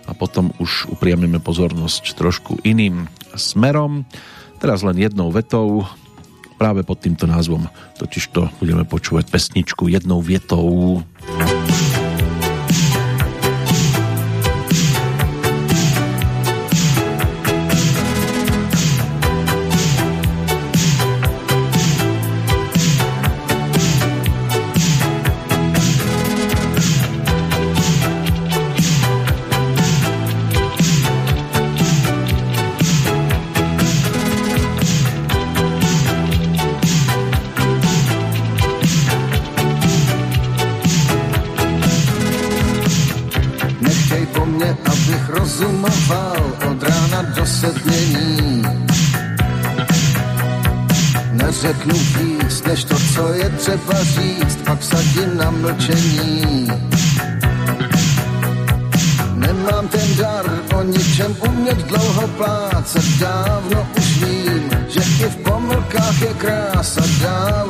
a potom už upriamime pozornosť trošku iným smerom. Teraz len jednou vetou, práve pod týmto názvom, totiž to budeme počúvať pesničku jednou vietou. Třeba říct, pak vsadím na mlčení. Nemám ten dar o ničem umět dlouho plácat, dávno už vím, že i v pomlkách je krása, dávno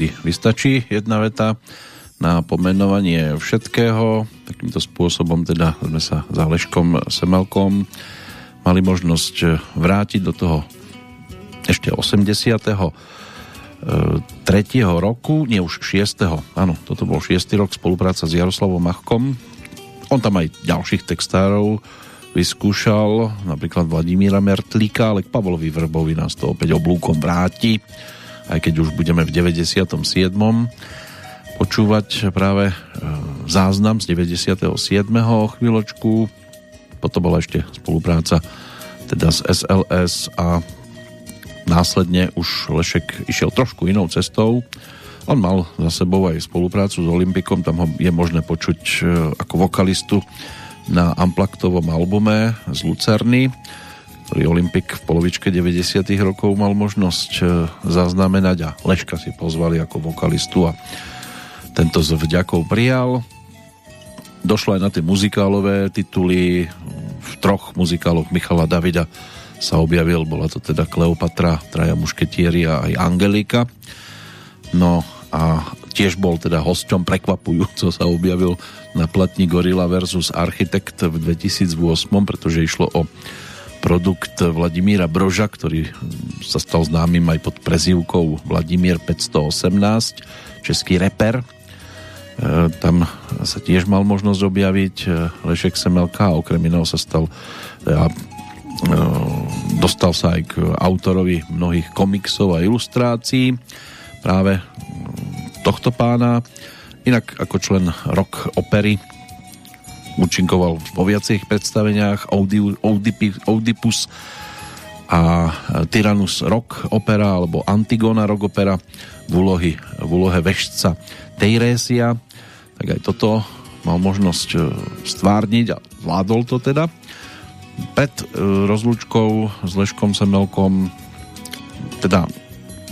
niekedy vystačí jedna veta na pomenovanie všetkého. Takýmto spôsobom teda sme sa za Leškom Semelkom mali možnosť vrátiť do toho ešte 80. 3. roku, nie už 6. Áno, toto bol 6. rok spolupráca s Jaroslavom Machkom. On tam aj ďalších textárov vyskúšal, napríklad Vladimíra Mertlíka, ale k Pavlovi Vrbovi nás to opäť oblúkom vráti, aj keď už budeme v 97. počúvať práve e, záznam z 97. o chvíľočku. Potom bola ešte spolupráca teda z SLS a následne už Lešek išiel trošku inou cestou. On mal za sebou aj spoluprácu s Olympikom, tam ho je možné počuť e, ako vokalistu na Amplaktovom albume z Lucerny, ktorý Olympik v polovičke 90. rokov mal možnosť e, zaznamenať a Leška si pozvali ako vokalistu a tento s vďakou prijal. Došlo aj na tie muzikálové tituly, v troch muzikáloch Michala Davida sa objavil, bola to teda Kleopatra, Traja mušketieri a aj Angelika. No a tiež bol teda hosťom prekvapujúco sa objavil na platni Gorilla versus Architekt v 2008, pretože išlo o produkt Vladimíra Broža, ktorý sa stal známym aj pod prezývkou Vladimír 518, český reper. E, tam sa tiež mal možnosť objaviť Lešek Semelka a okrem iného sa stal a dostal sa aj k autorovi mnohých komiksov a ilustrácií práve tohto pána. Inak ako člen rock opery účinkoval vo viacerých predstaveniach Oedipus a Tyrannus rock opera alebo Antigona rock opera v, úlohy, v úlohe vešca Teirésia tak aj toto mal možnosť e, stvárniť a vládol to teda pred e, rozlúčkou s Leškom Semelkom teda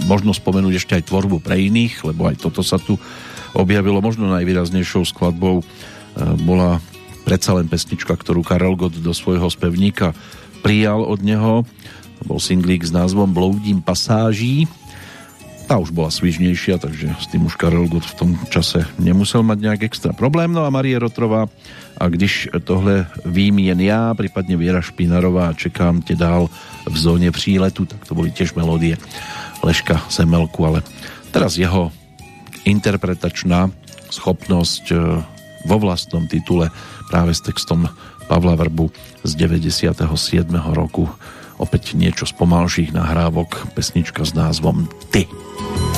možno spomenúť ešte aj tvorbu pre iných, lebo aj toto sa tu objavilo. Možno najvýraznejšou skladbou e, bola predsa len pesnička, ktorú Karel Gott do svojho spevníka prijal od neho. To bol singlík s názvom Bloudím pasáží tá už bola svižnejšia, takže s tým už Karel Gott v tom čase nemusel mať nejak extra problém. No a Marie Rotrová a když tohle vím jen já, prípadne Viera Špinarová čekám te dál v zóne příletu, tak to boli tiež melódie Leška Semelku, ale teraz jeho interpretačná schopnosť e, vo vlastnom titule práve s textom Pavla Vrbu z 97. roku opäť niečo z pomalších nahrávok, pesnička s názvom Ty. Ty.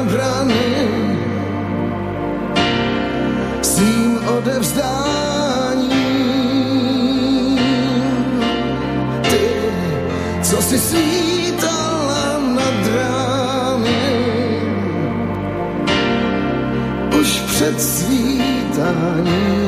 obrany svým odevzdáním. Ty, co si svítala nad rámy, už před svítáním.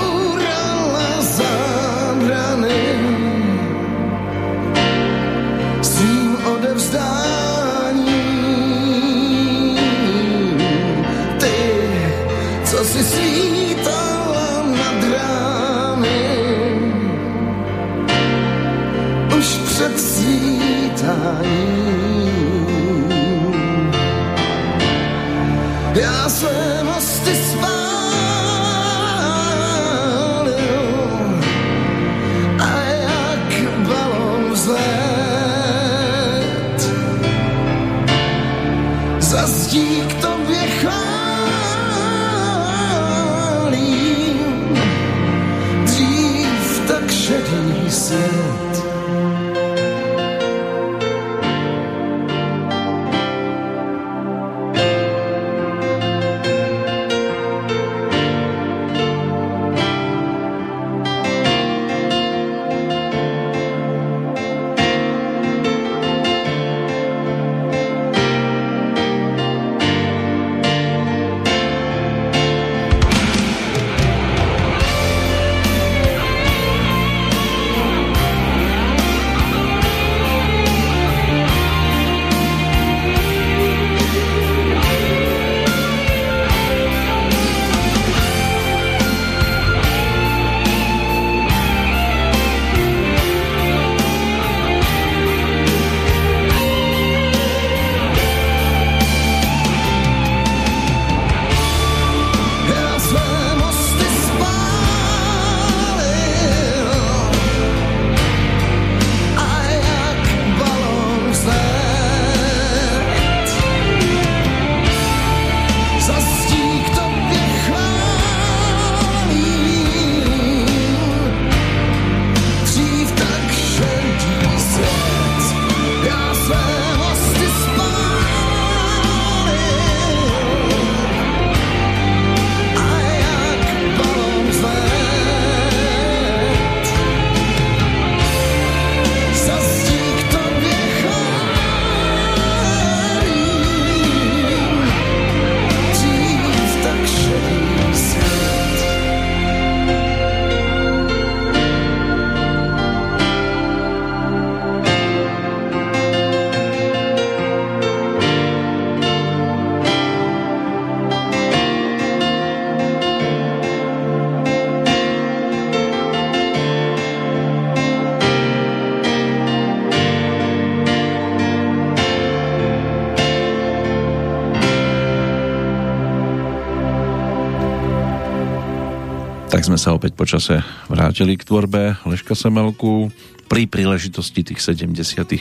sme sa opäť počase vrátili k tvorbe Leška Semelku pri príležitosti tých 75.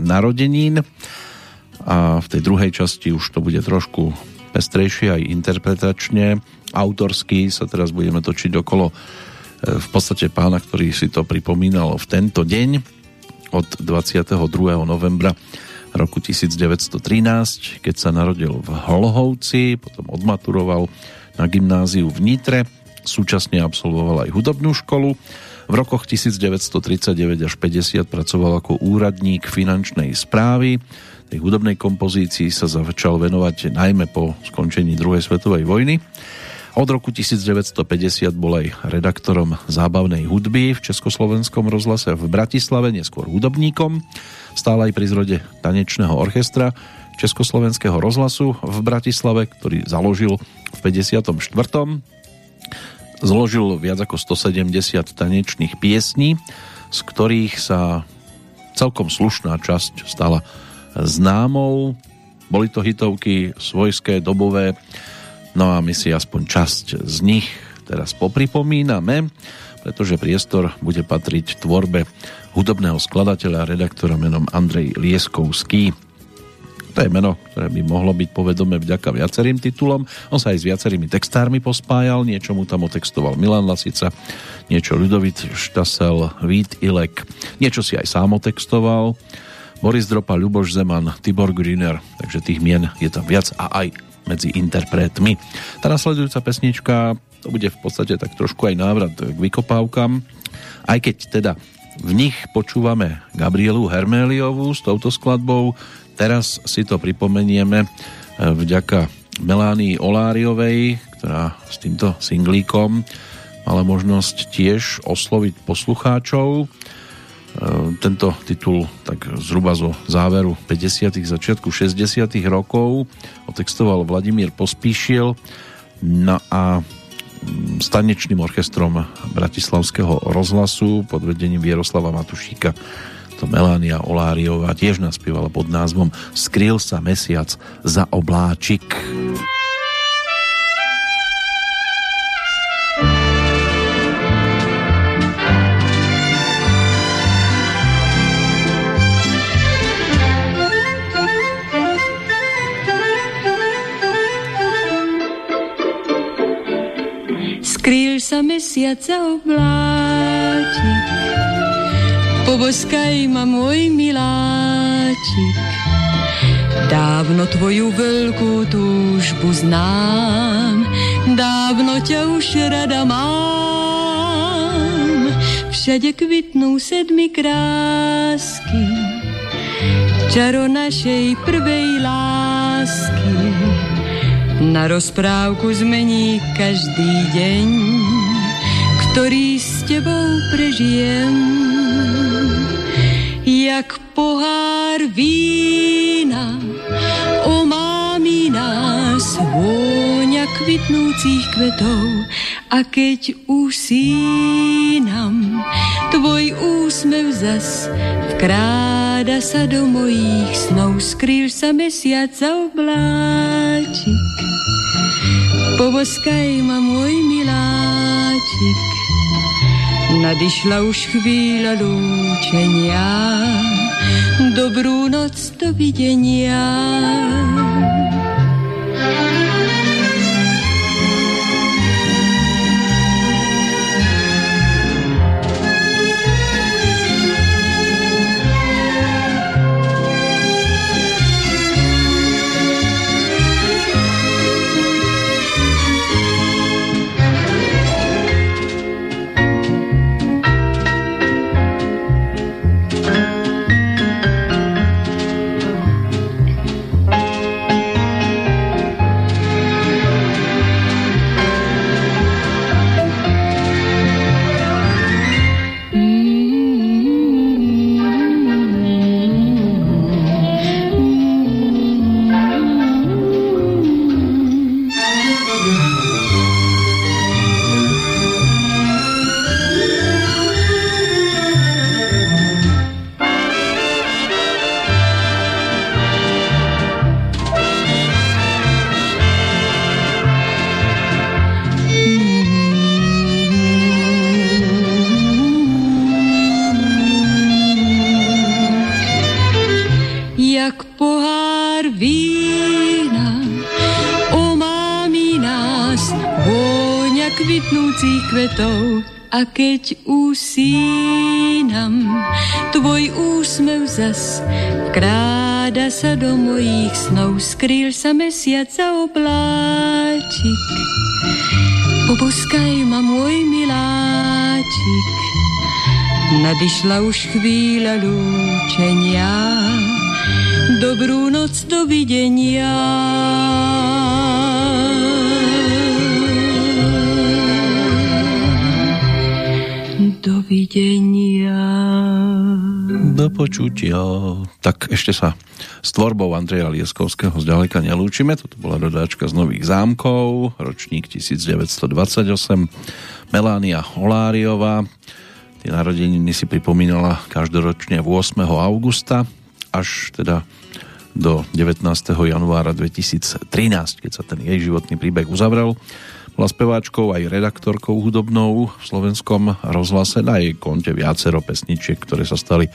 narodenín a v tej druhej časti už to bude trošku pestrejšie aj interpretačne. Autorsky sa teraz budeme točiť okolo e, v podstate pána, ktorý si to pripomínal v tento deň od 22. novembra roku 1913, keď sa narodil v Holhovci, potom odmaturoval na gymnáziu v Nitre súčasne absolvoval aj hudobnú školu. V rokoch 1939 až 50 pracoval ako úradník finančnej správy. Tej hudobnej kompozícii sa začal venovať najmä po skončení druhej svetovej vojny. Od roku 1950 bol aj redaktorom zábavnej hudby v Československom rozhlase v Bratislave, neskôr hudobníkom. Stál aj pri zrode tanečného orchestra Československého rozhlasu v Bratislave, ktorý založil v 54 zložil viac ako 170 tanečných piesní, z ktorých sa celkom slušná časť stala známou. Boli to hitovky svojské, dobové, no a my si aspoň časť z nich teraz popripomíname, pretože priestor bude patriť tvorbe hudobného skladateľa a redaktora menom Andrej Lieskovský. To je meno, ktoré by mohlo byť povedome vďaka viacerým titulom. On sa aj s viacerými textármi pospájal, niečo mu tam otextoval Milan Lasica, niečo Ľudovit Štasel, Vít Ilek, niečo si aj sám otextoval. Boris Dropa, Ľuboš Zeman, Tibor Griner, takže tých mien je tam viac a aj medzi interpretmi. Tá nasledujúca pesnička, to bude v podstate tak trošku aj návrat k vykopávkam, aj keď teda v nich počúvame Gabrielu Herméliovú s touto skladbou, Teraz si to pripomenieme e, vďaka Melánii Oláriovej, ktorá s týmto singlíkom mala možnosť tiež osloviť poslucháčov. E, tento titul tak zhruba zo záveru 50. začiatku 60. rokov otextoval Vladimír Pospíšil no a mm, stanečným orchestrom Bratislavského rozhlasu pod vedením Vieroslava Matušíka to Melania Oláriová tiež naspievala pod názvom Skryl sa mesiac za obláčik. Skrýl sa mesiaca obláčik Poboskaj ma môj miláčik. Dávno tvoju veľkú túžbu znám, dávno ťa už rada mám. Všade kvitnú sedmi krásky, čaro našej prvej lásky. Na rozprávku zmení každý deň, ktorý s tebou prežijem. Jak pohár vína, o mámi nás vôňa kvitnúcich kvetov a keď usínam, tvoj úsmev zas vkráda sa do mojich snov, skrýl sa mesiac za obláčik. Poboskaj ma môj miláčik, nadišla už chvíľa lúčenia, dobrú noc, dovidenia. A keď usínam, tvoj úsmev zas vkráda sa do mojich snov, skrýl sa mesiac a obláčik. Poboskaj ma môj miláčik, nadišla už chvíľa lúčenia, dobrú noc. Dovidenia. Počutia. Tak ešte sa s tvorbou Andreja Lieskovského zďaleka nelúčime. Toto bola dodáčka z Nových zámkov, ročník 1928. Melania Holáriová. Tie narodeniny si pripomínala každoročne 8. augusta až teda do 19. januára 2013, keď sa ten jej životný príbeh uzavrel. Bola speváčkou aj redaktorkou hudobnou v slovenskom rozhlase. Na jej konte viacero pesničiek, ktoré sa stali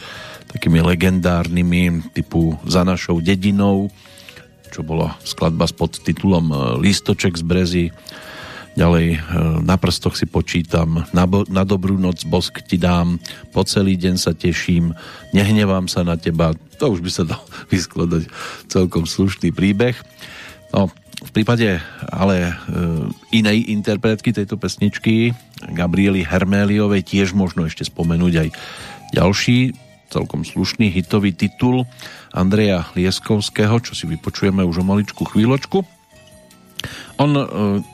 takými legendárnymi typu Za našou dedinou, čo bola skladba s podtitulom e, Listoček z Brezy. Ďalej e, na prstoch si počítam, na, bo, na dobrú noc bosk ti dám, po celý deň sa teším, nehnevám sa na teba. To už by sa dal vyskladať celkom slušný príbeh. No, v prípade ale e, inej interpretky tejto pesničky, Gabriely Herméliovej, tiež možno ešte spomenúť aj ďalší celkom slušný hitový titul Andreja Lieskovského, čo si vypočujeme už o maličku chvíľočku. On e,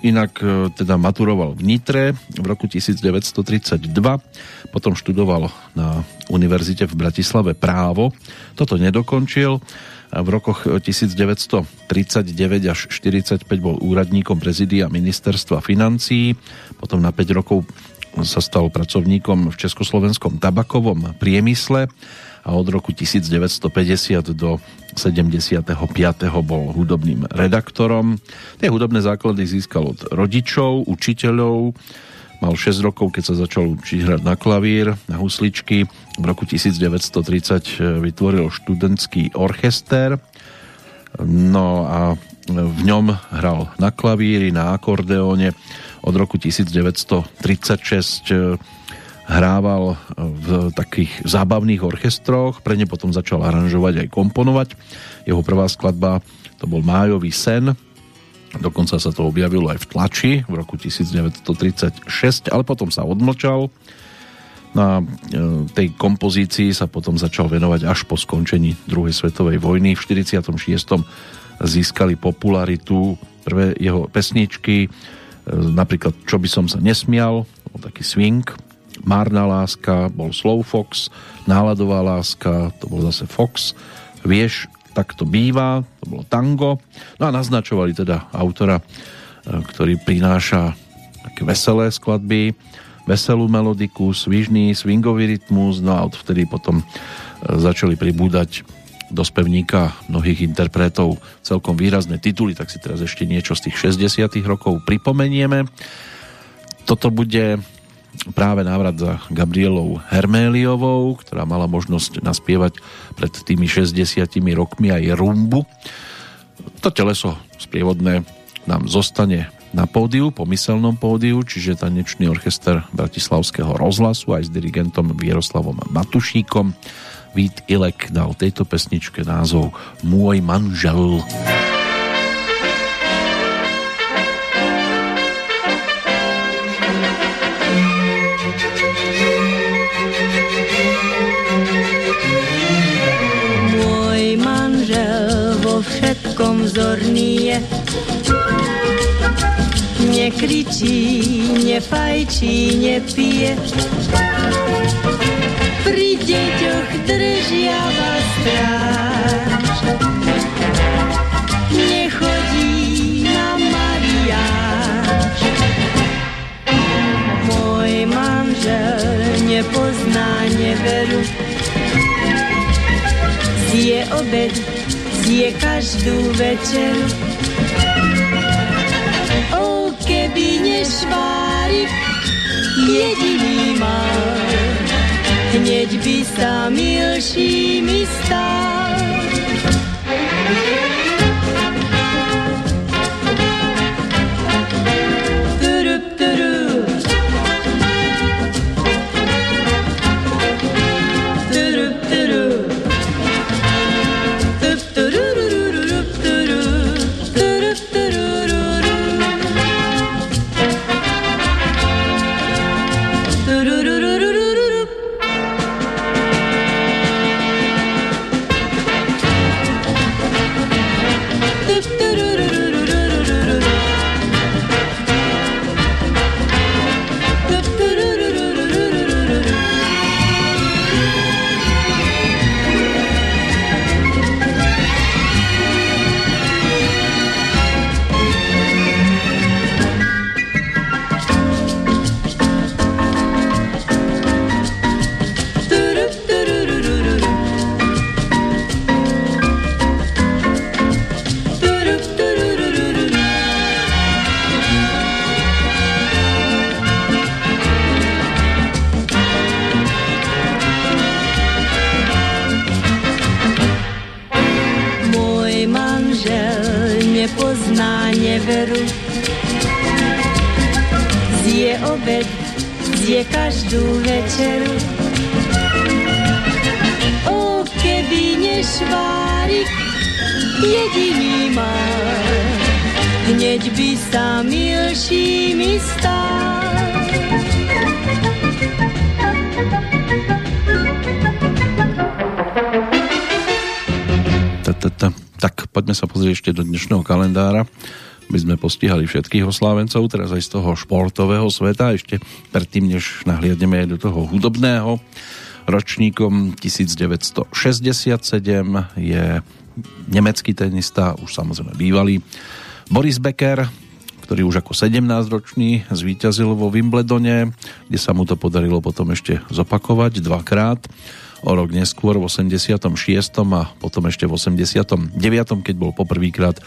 inak e, teda maturoval v Nitre v roku 1932, potom študoval na univerzite v Bratislave právo, toto nedokončil, v rokoch 1939 až 45 bol úradníkom prezidia ministerstva financí, potom na 5 rokov sa stal pracovníkom v Československom tabakovom priemysle a od roku 1950 do 75. bol hudobným redaktorom. Tie hudobné základy získal od rodičov, učiteľov, Mal 6 rokov, keď sa začal učiť hrať na klavír, na husličky. V roku 1930 e, vytvoril študentský orchester. No a v ňom hral na klavíri, na akordeóne. Od roku 1936 hrával v takých zábavných orchestroch, pre ne potom začal aranžovať aj komponovať. Jeho prvá skladba to bol Májový sen, dokonca sa to objavilo aj v tlači v roku 1936, ale potom sa odmlčal. Na e, tej kompozícii sa potom začal venovať až po skončení druhej svetovej vojny. V 46. získali popularitu prvé jeho pesničky, e, napríklad Čo by som sa nesmial, taký swing, Márna láska bol Slow Fox, Náladová láska to bol zase Fox, Vieš, tak to býva, to bolo tango. No a naznačovali teda autora, e, ktorý prináša také veselé skladby, veselú melodiku, svižný swingový rytmus, no a odvtedy potom e, začali pribúdať do spevníka mnohých interpretov celkom výrazné tituly, tak si teraz ešte niečo z tých 60 rokov pripomenieme. Toto bude práve návrat za Gabrielou Herméliovou, ktorá mala možnosť naspievať pred tými 60 rokmi aj rumbu. To teleso sprievodné nám zostane na pódiu, pomyselnom pódiu, čiže tanečný orchester Bratislavského rozhlasu aj s dirigentom Vieroslavom Matušíkom. Vít Ilek dal tejto pesničke názov Môj manžel. Môj manžel všetkom vzorný je. Nekričí, nefajčí, nepije. Pri deťoch držiava stráž. Nechodí na mariáž. Môj manžel nepozná neveru. Zje obed je každú večer. O, keby nešvárik jediný mal, hneď by sa milší mi stal. Kalendára, by sme postihali všetkých oslávencov, teraz aj z toho športového sveta, ešte predtým, než nahliadneme aj do toho hudobného. Ročníkom 1967 je nemecký tenista, už samozrejme bývalý, Boris Becker, ktorý už ako 17-ročný zvíťazil vo Wimbledone, kde sa mu to podarilo potom ešte zopakovať dvakrát o rok neskôr v 86. a potom ešte v 89. keď bol poprvýkrát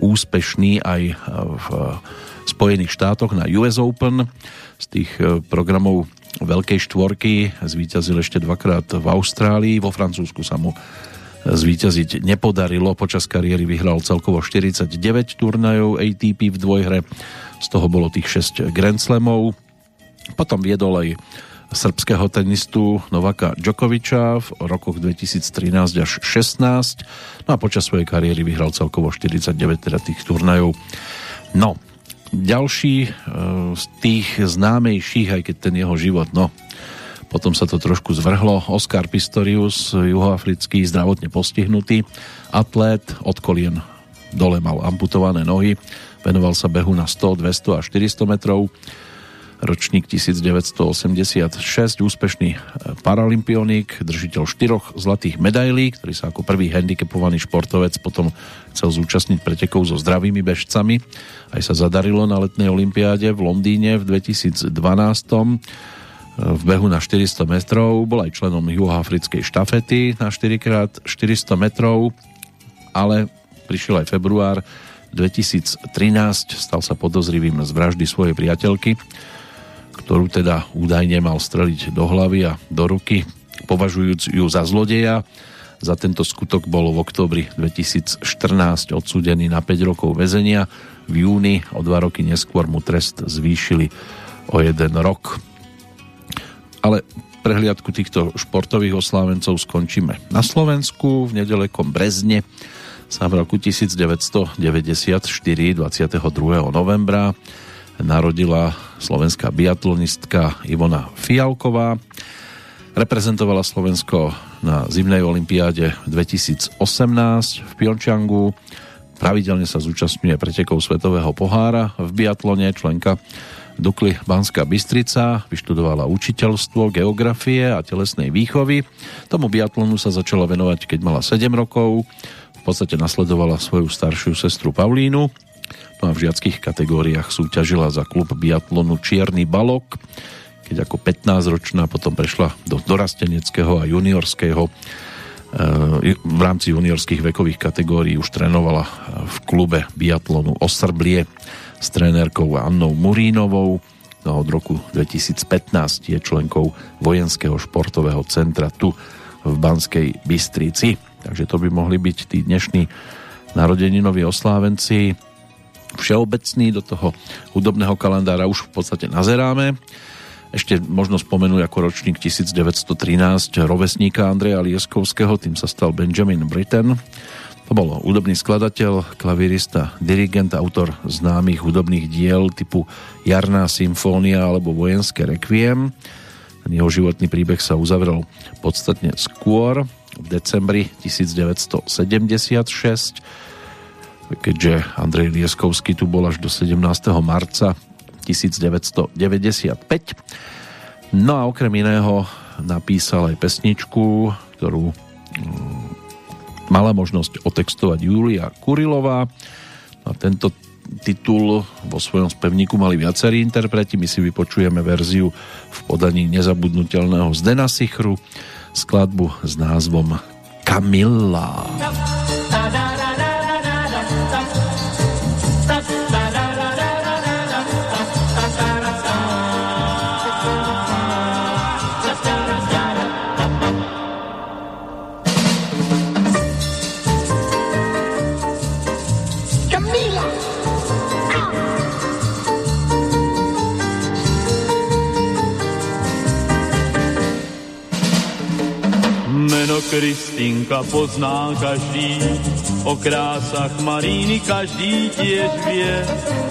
úspešný aj v Spojených štátoch na US Open. Z tých e, programov Veľkej štvorky zvíťazil ešte dvakrát v Austrálii, vo Francúzsku sa mu zvíťaziť nepodarilo. Počas kariéry vyhral celkovo 49 turnajov ATP v dvojhre, z toho bolo tých 6 Grand Slamov. Potom viedol aj srbského tenistu Novaka Djokoviča v rokoch 2013 až 16. No a počas svojej kariéry vyhral celkovo 49 teda tých turnajov. No, ďalší e, z tých známejších, aj keď ten jeho život, no, potom sa to trošku zvrhlo. Oscar Pistorius, juhoafrický, zdravotne postihnutý atlét, od kolien dole mal amputované nohy, venoval sa behu na 100, 200 a 400 metrov. Ročník 1986, úspešný e, paralympionik, držiteľ štyroch zlatých medailí, ktorý sa ako prvý handicapovaný športovec potom chcel zúčastniť pretekov so zdravými bežcami. Aj sa zadarilo na letnej olympiáde v Londýne v 2012 e, v behu na 400 metrov, bol aj členom juhoafrickej štafety na 4x400 metrov, ale prišiel aj február 2013, stal sa podozrivým z vraždy svojej priateľky, ktorú teda údajne mal streliť do hlavy a do ruky, považujúc ju za zlodeja. Za tento skutok bol v oktobri 2014 odsúdený na 5 rokov väzenia. V júni o dva roky neskôr mu trest zvýšili o jeden rok. Ale prehliadku týchto športových oslávencov skončíme na Slovensku v nedalekom Brezne sa v roku 1994 22. novembra narodila slovenská biatlonistka Ivona Fialková. Reprezentovala Slovensko na zimnej olympiáde 2018 v Pyeongchangu. Pravidelne sa zúčastňuje pretekov Svetového pohára v biatlone, členka Dukly Banská Bystrica, vyštudovala učiteľstvo, geografie a telesnej výchovy. Tomu biatlonu sa začala venovať, keď mala 7 rokov v podstate nasledovala svoju staršiu sestru Paulínu. No a v žiackých kategóriách súťažila za klub biatlonu Čierny balok, keď ako 15-ročná potom prešla do dorasteneckého a juniorského e, v rámci juniorských vekových kategórií už trénovala v klube biatlonu Osrblie s trénerkou Annou Murínovou. No od roku 2015 je členkou Vojenského športového centra tu v Banskej Bystrici. Takže to by mohli byť tí dnešní narodeninoví oslávenci. Všeobecný do toho hudobného kalendára už v podstate nazeráme. Ešte možno spomenúť ako ročník 1913 rovesníka Andreja Lieskovského, tým sa stal Benjamin Britten. To bol hudobný skladateľ, klavirista, dirigent, autor známych hudobných diel typu Jarná symfónia alebo Vojenské requiem. Ten jeho životný príbeh sa uzavrel podstatne skôr, v decembri 1976, keďže Andrej Lieskovský tu bol až do 17. marca 1995. No a okrem iného napísal aj pesničku, ktorú mm, mala možnosť otextovať Julia Kurilová. A tento titul vo svojom spevníku mali viacerí interpreti. My si vypočujeme verziu v podaní nezabudnutelného Zdena Sichru skladbu s názvom Kamilla. Meno Kristinka pozná každý, o krásach Maríny každý tiež vie,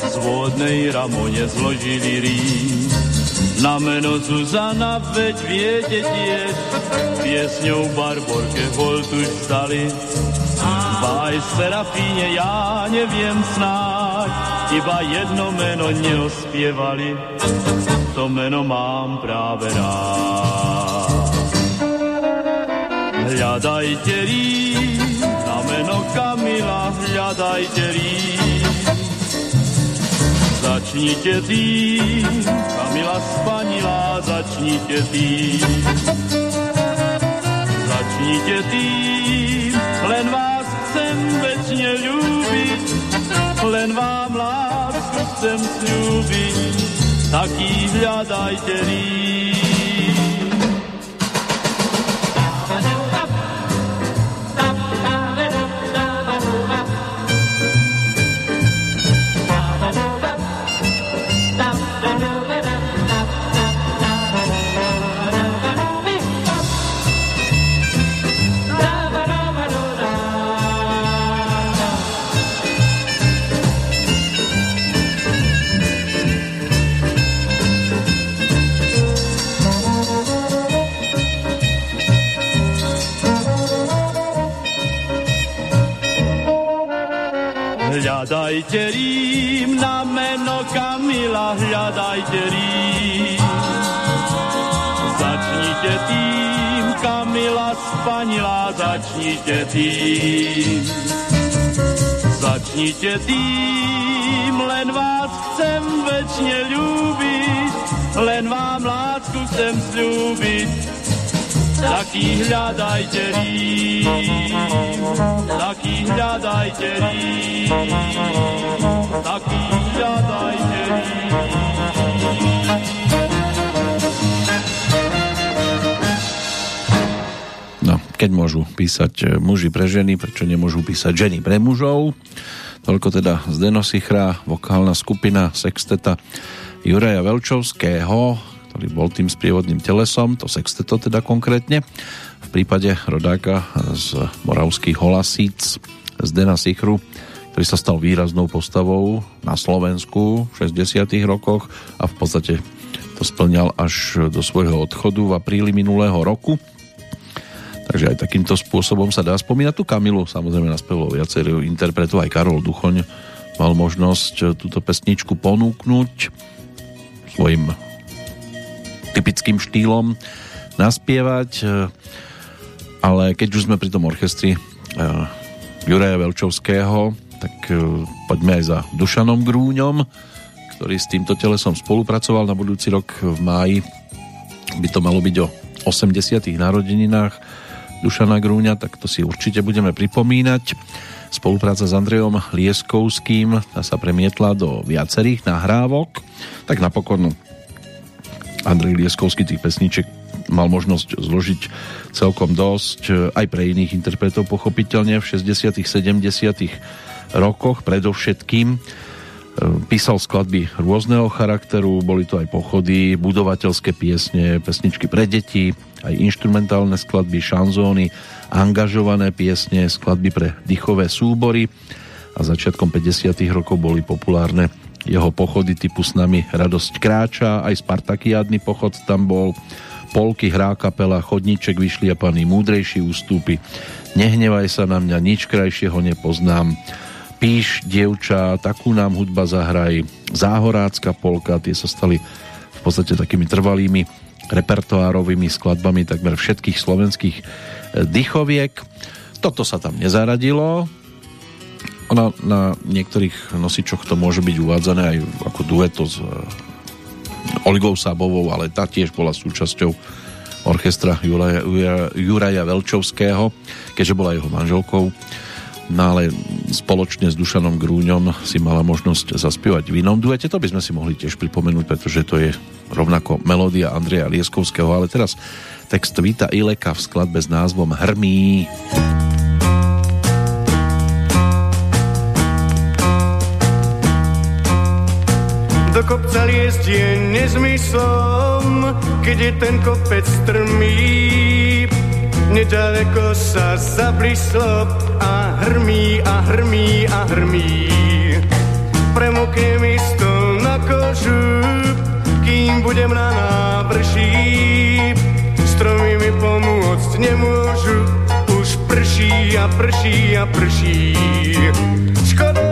z vodnej ramone zložili rým. Na meno Zuzana veď viete tiež, piesňou Barborke Holtuš stali. Baj Serafíne ja neviem snáď, iba jedno meno neospievali, to meno mám práve rád. Hľadajte rím, na meno Kamila, hľadajte rím. Začnite tým, Kamila spanila, začnite tým. Začnite tým, len vás chcem večne ľúbiť, len vám lásku chcem slúbiť, taký hľadajte rím. Hľadajte Rím na meno Kamila, hľadajte Rím. Začnite tým, Kamila spanila, začnite tým. Začnite tým, len vás chcem večne ľúbiť, len vám lásku chcem slúbiť, taký hľadajte rím, taký hľadajte rím, taký hľadajte rím. No, keď môžu písať e, muži pre ženy, prečo nemôžu písať ženy pre mužov? Toľko teda z Denosichra, vokálna skupina sexteta Juraja Velčovského, ktorý bol tým sprievodným telesom, to sexteto teda konkrétne. V prípade rodáka z Moravských Holasíc, z Dena Sichru, ktorý sa stal výraznou postavou na Slovensku v 60 rokoch a v podstate to splňal až do svojho odchodu v apríli minulého roku. Takže aj takýmto spôsobom sa dá spomínať tu Kamilu, samozrejme naspevol viacerých interpretov, aj Karol Duchoň mal možnosť túto pesničku ponúknuť svojim typickým štýlom naspievať, e, ale keď už sme pri tom orchestri e, Juraja Velčovského, tak e, poďme aj za Dušanom Grúňom, ktorý s týmto telesom spolupracoval na budúci rok v máji. By to malo byť o 80. narodeninách Dušana Grúňa, tak to si určite budeme pripomínať. Spolupráca s Andrejom Lieskovským tá sa premietla do viacerých nahrávok, tak napokon Andrej Lieskovský tých pesniček mal možnosť zložiť celkom dosť aj pre iných interpretov pochopiteľne v 60 70 rokoch predovšetkým písal skladby rôzneho charakteru, boli to aj pochody, budovateľské piesne, pesničky pre deti, aj instrumentálne skladby, šanzóny, angažované piesne, skladby pre dýchové súbory a začiatkom 50. rokov boli populárne jeho pochody typu s nami Radosť kráča, aj Spartakiádny pochod tam bol, polky hrá kapela, chodníček vyšliapaný, múdrejší ústupy, nehnevaj sa na mňa, nič krajšieho nepoznám, píš, dievča, takú nám hudba zahraj, záhorácka polka, tie sa stali v podstate takými trvalými repertoárovými skladbami takmer všetkých slovenských eh, dychoviek. Toto sa tam nezaradilo, ona na niektorých nosičoch to môže byť uvádzané aj ako dueto s e, Olgou Sábovou, ale tá tiež bola súčasťou orchestra Juraja, Juraja Velčovského, keďže bola jeho manželkou. No ale spoločne s Dušanom Grúňom si mala možnosť zaspievať v inom duete. To by sme si mohli tiež pripomenúť, pretože to je rovnako melódia Andreja Lieskovského, ale teraz text Vita Ileka v skladbe s názvom Hrmí. Hrmí. Do kopca liesť je nezmyslom, keď je ten kopec strmý. Nedaleko sa zablíslo a hrmí a hrmí a hrmí. Premokne mi stôl na kožu, kým budem na návrší. Stromy mi pomôcť nemôžu, už prší a prší a prší. Škoda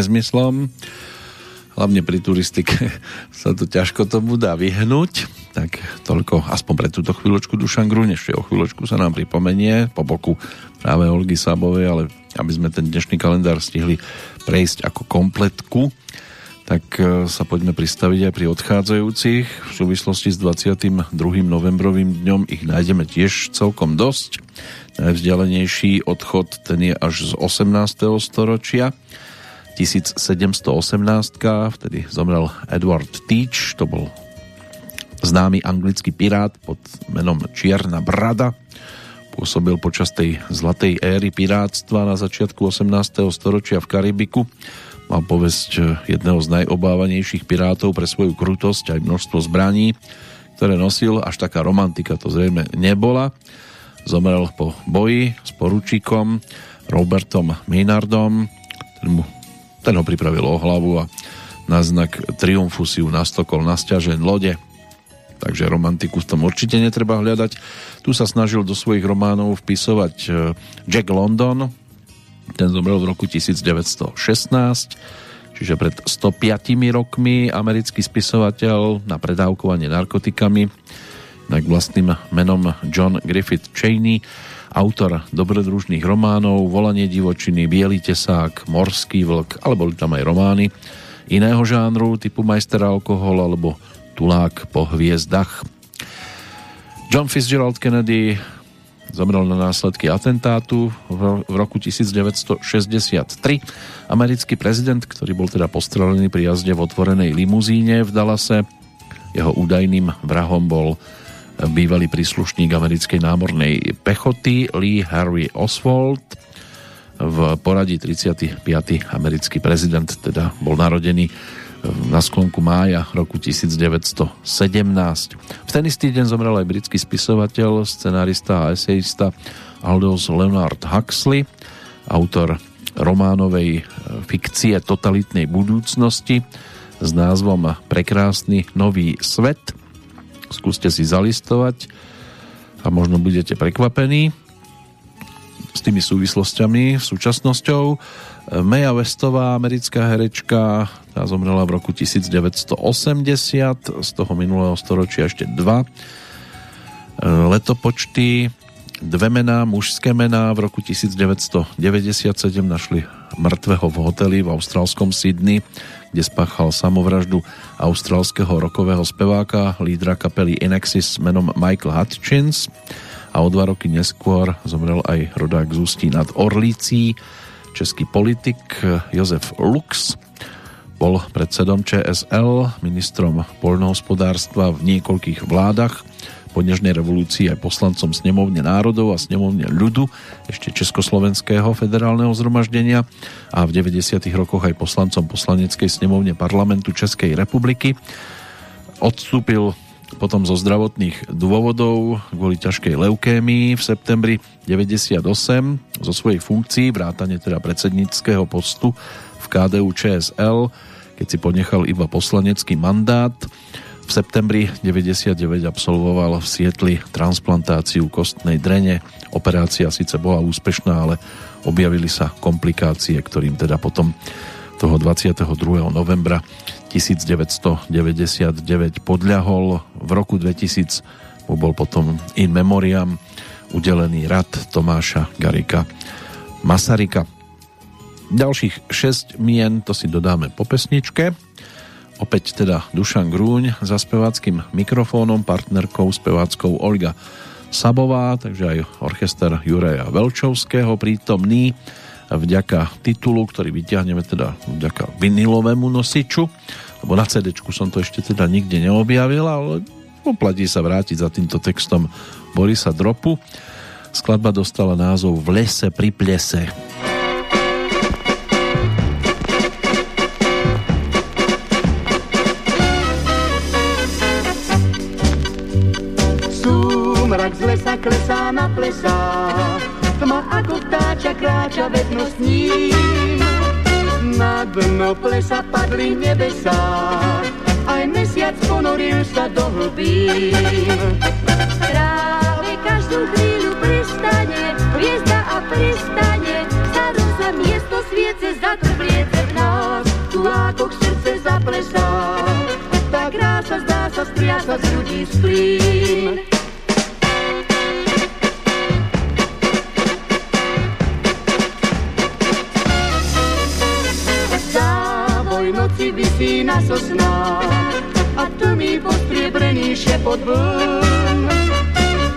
nezmyslom. Hlavne pri turistike sa to ťažko tomu dá vyhnúť. Tak toľko aspoň pre túto chvíľočku Dušan Gruň. Ešte o chvíľočku sa nám pripomenie po boku práve Olgy Sábovej, ale aby sme ten dnešný kalendár stihli prejsť ako kompletku, tak e, sa poďme pristaviť aj pri odchádzajúcich. V súvislosti s 22. novembrovým dňom ich nájdeme tiež celkom dosť. Najvzdialenejší odchod ten je až z 18. storočia. 1718, vtedy zomrel Edward Teach, to bol známy anglický pirát pod menom Čierna Brada. Pôsobil počas tej zlatej éry pirátstva na začiatku 18. storočia v Karibiku. Mal povesť jedného z najobávanejších pirátov pre svoju krutosť aj množstvo zbraní, ktoré nosil. Až taká romantika to zrejme nebola Zomrel po boji s poručíkom Robertom Maynardom. Ten, mu, ten ho pripravil o hlavu a na znak triumfu si ju nastokol na stiažen lode. Takže romantiku v tom určite netreba hľadať. Tu sa snažil do svojich románov vpisovať e, Jack London. Ten zomrel v roku 1916 čiže pred 105 rokmi americký spisovateľ na predávkovanie narkotikami tak vlastným menom John Griffith Cheney, autor dobrodružných románov Volanie divočiny, Bielý tesák, Morský vlk, ale boli tam aj romány iného žánru typu Majster alkohol alebo Tulák po hviezdach. John Fitzgerald Kennedy zomrel na následky atentátu v roku 1963. Americký prezident, ktorý bol teda postrelený pri jazde v otvorenej limuzíne v Dallase, jeho údajným vrahom bol bývalý príslušník americkej námornej pechoty Lee Harvey Oswald. V poradí 35. americký prezident teda bol narodený na sklonku mája roku 1917. V ten istý deň zomrel aj britský spisovateľ, scenárista a esejista Aldous Leonard Huxley, autor románovej fikcie totalitnej budúcnosti s názvom Prekrásny nový svet – skúste si zalistovať a možno budete prekvapení s tými súvislostiami, súčasnosťou. Meja Westová, americká herečka, tá zomrela v roku 1980, z toho minulého storočia ešte dva letopočty, dve mená, mužské mená v roku 1997 našli mŕtvého v hoteli v austrálskom Sydney kde spáchal samovraždu austrálskeho rokového speváka, lídra kapely Inexis menom Michael Hutchins. A o dva roky neskôr zomrel aj rodák z Ústí nad Orlící, český politik Jozef Lux, bol predsedom ČSL, ministrom poľnohospodárstva v niekoľkých vládach po dnežnej revolúcii aj poslancom snemovne národov a snemovne ľudu ešte Československého federálneho zhromaždenia a v 90. rokoch aj poslancom poslaneckej snemovne parlamentu Českej republiky. Odstúpil potom zo zdravotných dôvodov kvôli ťažkej leukémii v septembri 98 zo svojej funkcií, vrátane teda predsedníckého postu v KDU ČSL, keď si ponechal iba poslanecký mandát. V septembri 99 absolvoval v Sietli transplantáciu kostnej drene. Operácia síce bola úspešná, ale objavili sa komplikácie, ktorým teda potom toho 22. novembra 1999 podľahol. V roku 2000 mu bol potom in memoriam udelený rad Tomáša Garika Masarika. Ďalších 6 mien to si dodáme po pesničke. Opäť teda Dušan Grúň za speváckým mikrofónom, partnerkou speváckou Olga Sabová, takže aj orchester Juraja Velčovského prítomný vďaka titulu, ktorý vyťahneme teda vďaka vinilovému nosiču, lebo na CD som to ešte teda nikde neobjavil, ale oplatí sa vrátiť za týmto textom Borisa Dropu. Skladba dostala názov V lese pri plese. Plesách, tma ako vtáča kráča vedno s ním. Na dno plesa padli nebesá, aj mesiac ponoril sa do hlbín. Práve každú chvíľu pristane, hviezda a pristane, sa miesto sviece zatrblí zaplesá. Tá krása zdá sa striasa z ľudí splín. Noci vysí na sosnách a tlmý postriebrený šepot vln.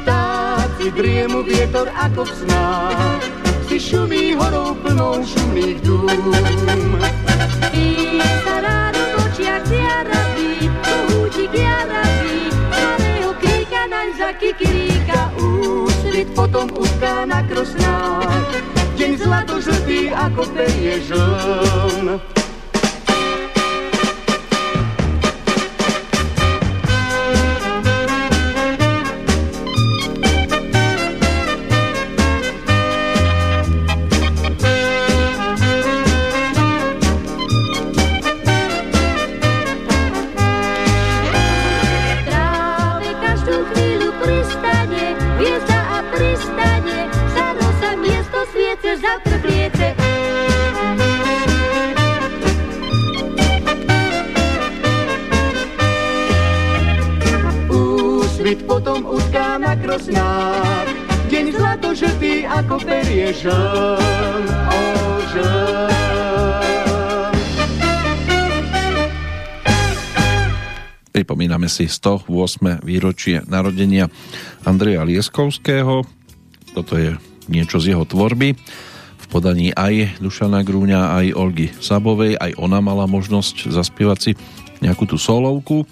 Vtáci driemu vietor ako v snách, si šumí horou plnou šumných dúm. I sa ráno v očiach ziarabí, kohútik jarabí, starého kríka naň za kikiríka úsvit potom utká na krosnách. Deň zlato žltý ako perie žln. Pripomíname si 108. výročie narodenia Andreja Lieskovského. Toto je niečo z jeho tvorby. V podaní aj Dušana Grúňa, aj Olgy Sabovej. Aj ona mala možnosť zaspievať si nejakú tú solovku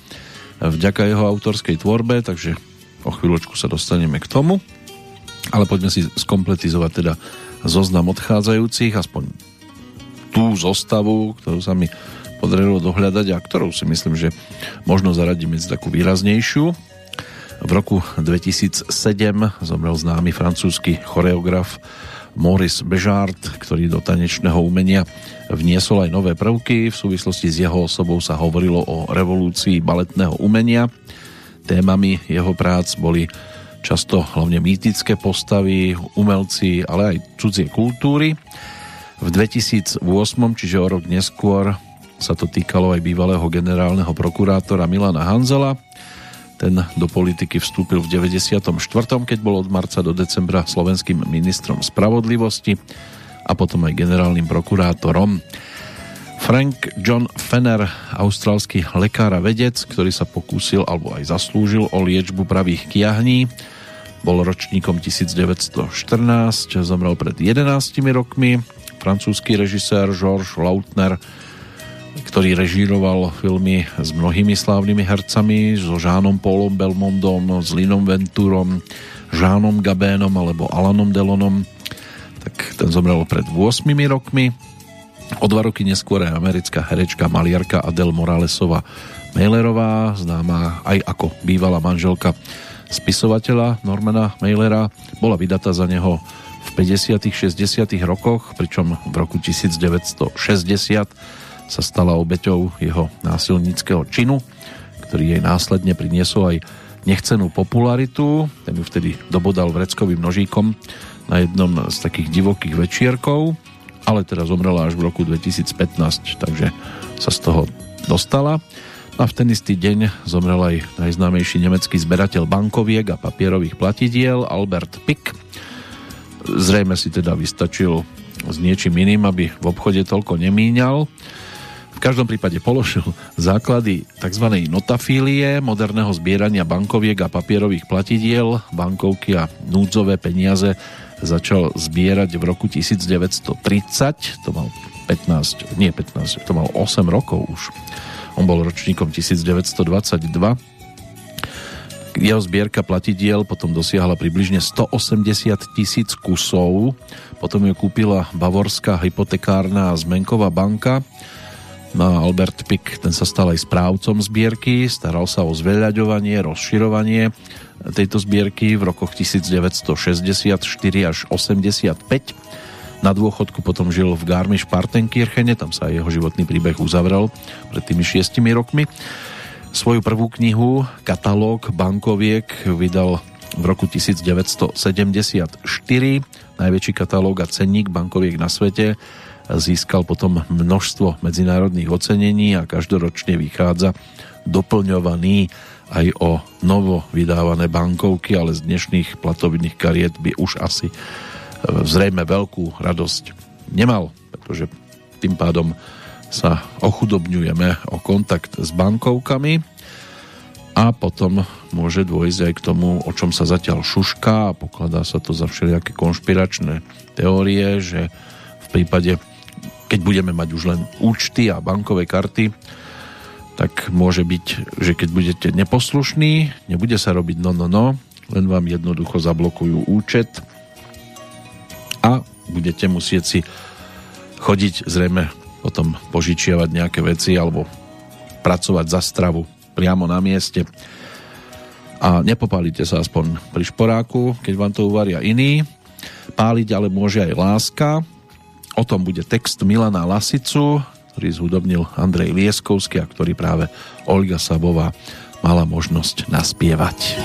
vďaka jeho autorskej tvorbe, takže o chvíľočku sa dostaneme k tomu. Ale poďme si skompletizovať teda zoznam odchádzajúcich, aspoň tú zostavu, ktorú sa mi podarilo dohľadať a ktorou si myslím, že možno zaradiť medzi takú výraznejšiu. V roku 2007 zomrel známy francúzsky choreograf Maurice Bežard, ktorý do tanečného umenia vniesol aj nové prvky. V súvislosti s jeho osobou sa hovorilo o revolúcii baletného umenia. Témami jeho prác boli často hlavne mýtické postavy, umelci, ale aj cudzie kultúry. V 2008, čiže o rok neskôr, sa to týkalo aj bývalého generálneho prokurátora Milana Hanzela. Ten do politiky vstúpil v 94., keď bol od marca do decembra slovenským ministrom spravodlivosti a potom aj generálnym prokurátorom. Frank John Fenner, austrálsky lekár a vedec, ktorý sa pokúsil alebo aj zaslúžil o liečbu pravých kiahní, bol ročníkom 1914, zomrel pred 11 rokmi. Francúzsky režisér Georges Lautner ktorý režíroval filmy s mnohými slávnymi hercami, so Žánom Paulom Belmondom, s Linom Venturom, Žánom Gabénom alebo Alanom Delonom. Tak ten zomrel pred 8 rokmi. O dva roky neskôr aj americká herečka, maliarka Adele Moralesova Mailerová, známa aj ako bývalá manželka spisovateľa Normana Mailera, bola vydatá za neho v 50 60 rokoch, pričom v roku 1960 sa stala obeťou jeho násilníckého činu, ktorý jej následne priniesol aj nechcenú popularitu. Ten ju vtedy dobodal vreckovým nožíkom na jednom z takých divokých večierkov, ale teda zomrela až v roku 2015, takže sa z toho dostala. A v ten istý deň zomrel aj najznámejší nemecký zberateľ bankoviek a papierových platidiel Albert Pick. Zrejme si teda vystačil s niečím iným, aby v obchode toľko nemíňal v každom prípade položil základy tzv. notafílie, moderného zbierania bankoviek a papierových platidiel. Bankovky a núdzové peniaze začal zbierať v roku 1930, to mal 15, nie 15, to mal 8 rokov už. On bol ročníkom 1922. Jeho zbierka platidiel potom dosiahla približne 180 tisíc kusov. Potom ju kúpila Bavorská hypotekárna zmenková banka No a Albert Pick, ten sa stal aj správcom zbierky, staral sa o zveľaďovanie, rozširovanie tejto zbierky v rokoch 1964 až 85. Na dôchodku potom žil v Garmisch-Partenkirchene, tam sa jeho životný príbeh uzavrel pred tými šiestimi rokmi. Svoju prvú knihu, katalóg bankoviek, vydal v roku 1974. Najväčší katalóg a cenník bankoviek na svete získal potom množstvo medzinárodných ocenení a každoročne vychádza doplňovaný aj o novo vydávané bankovky, ale z dnešných platovných kariet by už asi e, zrejme veľkú radosť nemal, pretože tým pádom sa ochudobňujeme o kontakt s bankovkami. A potom môže dôjsť aj k tomu, o čom sa zatiaľ šušká a pokladá sa to za všelijaké konšpiračné teórie, že v prípade, keď budeme mať už len účty a bankové karty, tak môže byť, že keď budete neposlušní, nebude sa robiť no, no, no, len vám jednoducho zablokujú účet a budete musieť si chodiť zrejme potom požičiavať nejaké veci alebo pracovať za stravu priamo na mieste a nepopálite sa aspoň pri šporáku, keď vám to uvaria iní. Páliť ale môže aj láska. O tom bude text Milana Lasicu, ktorý zhudobnil Andrej Lieskovský a ktorý práve Olga Sabová mala možnosť naspievať.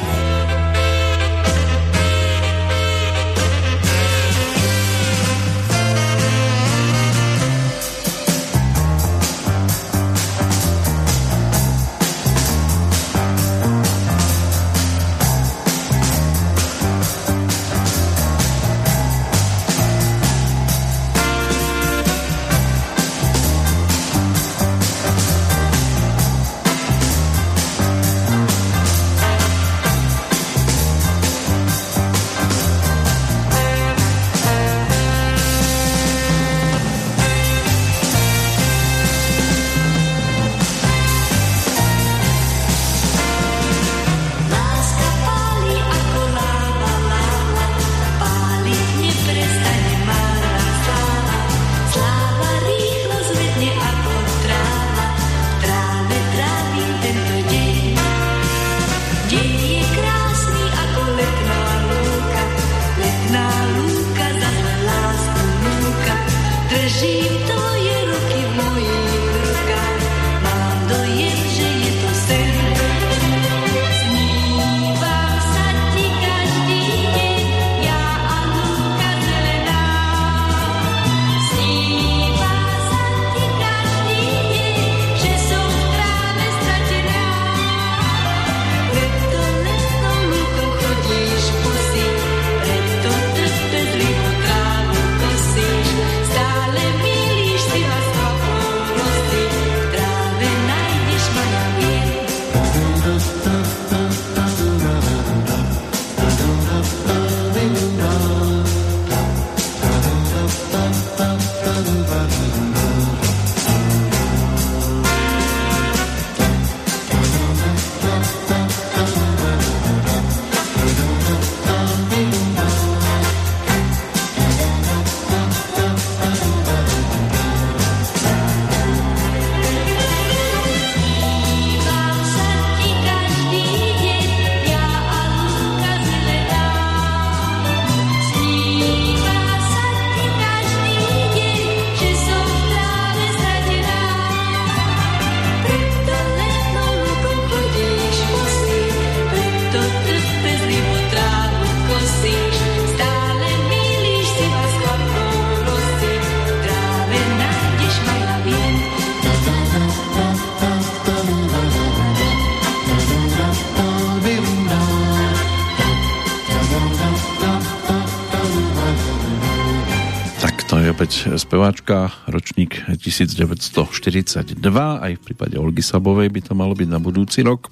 Speváčka, ročník 1942, aj v prípade Olgy Sabovej by to malo byť na budúci rok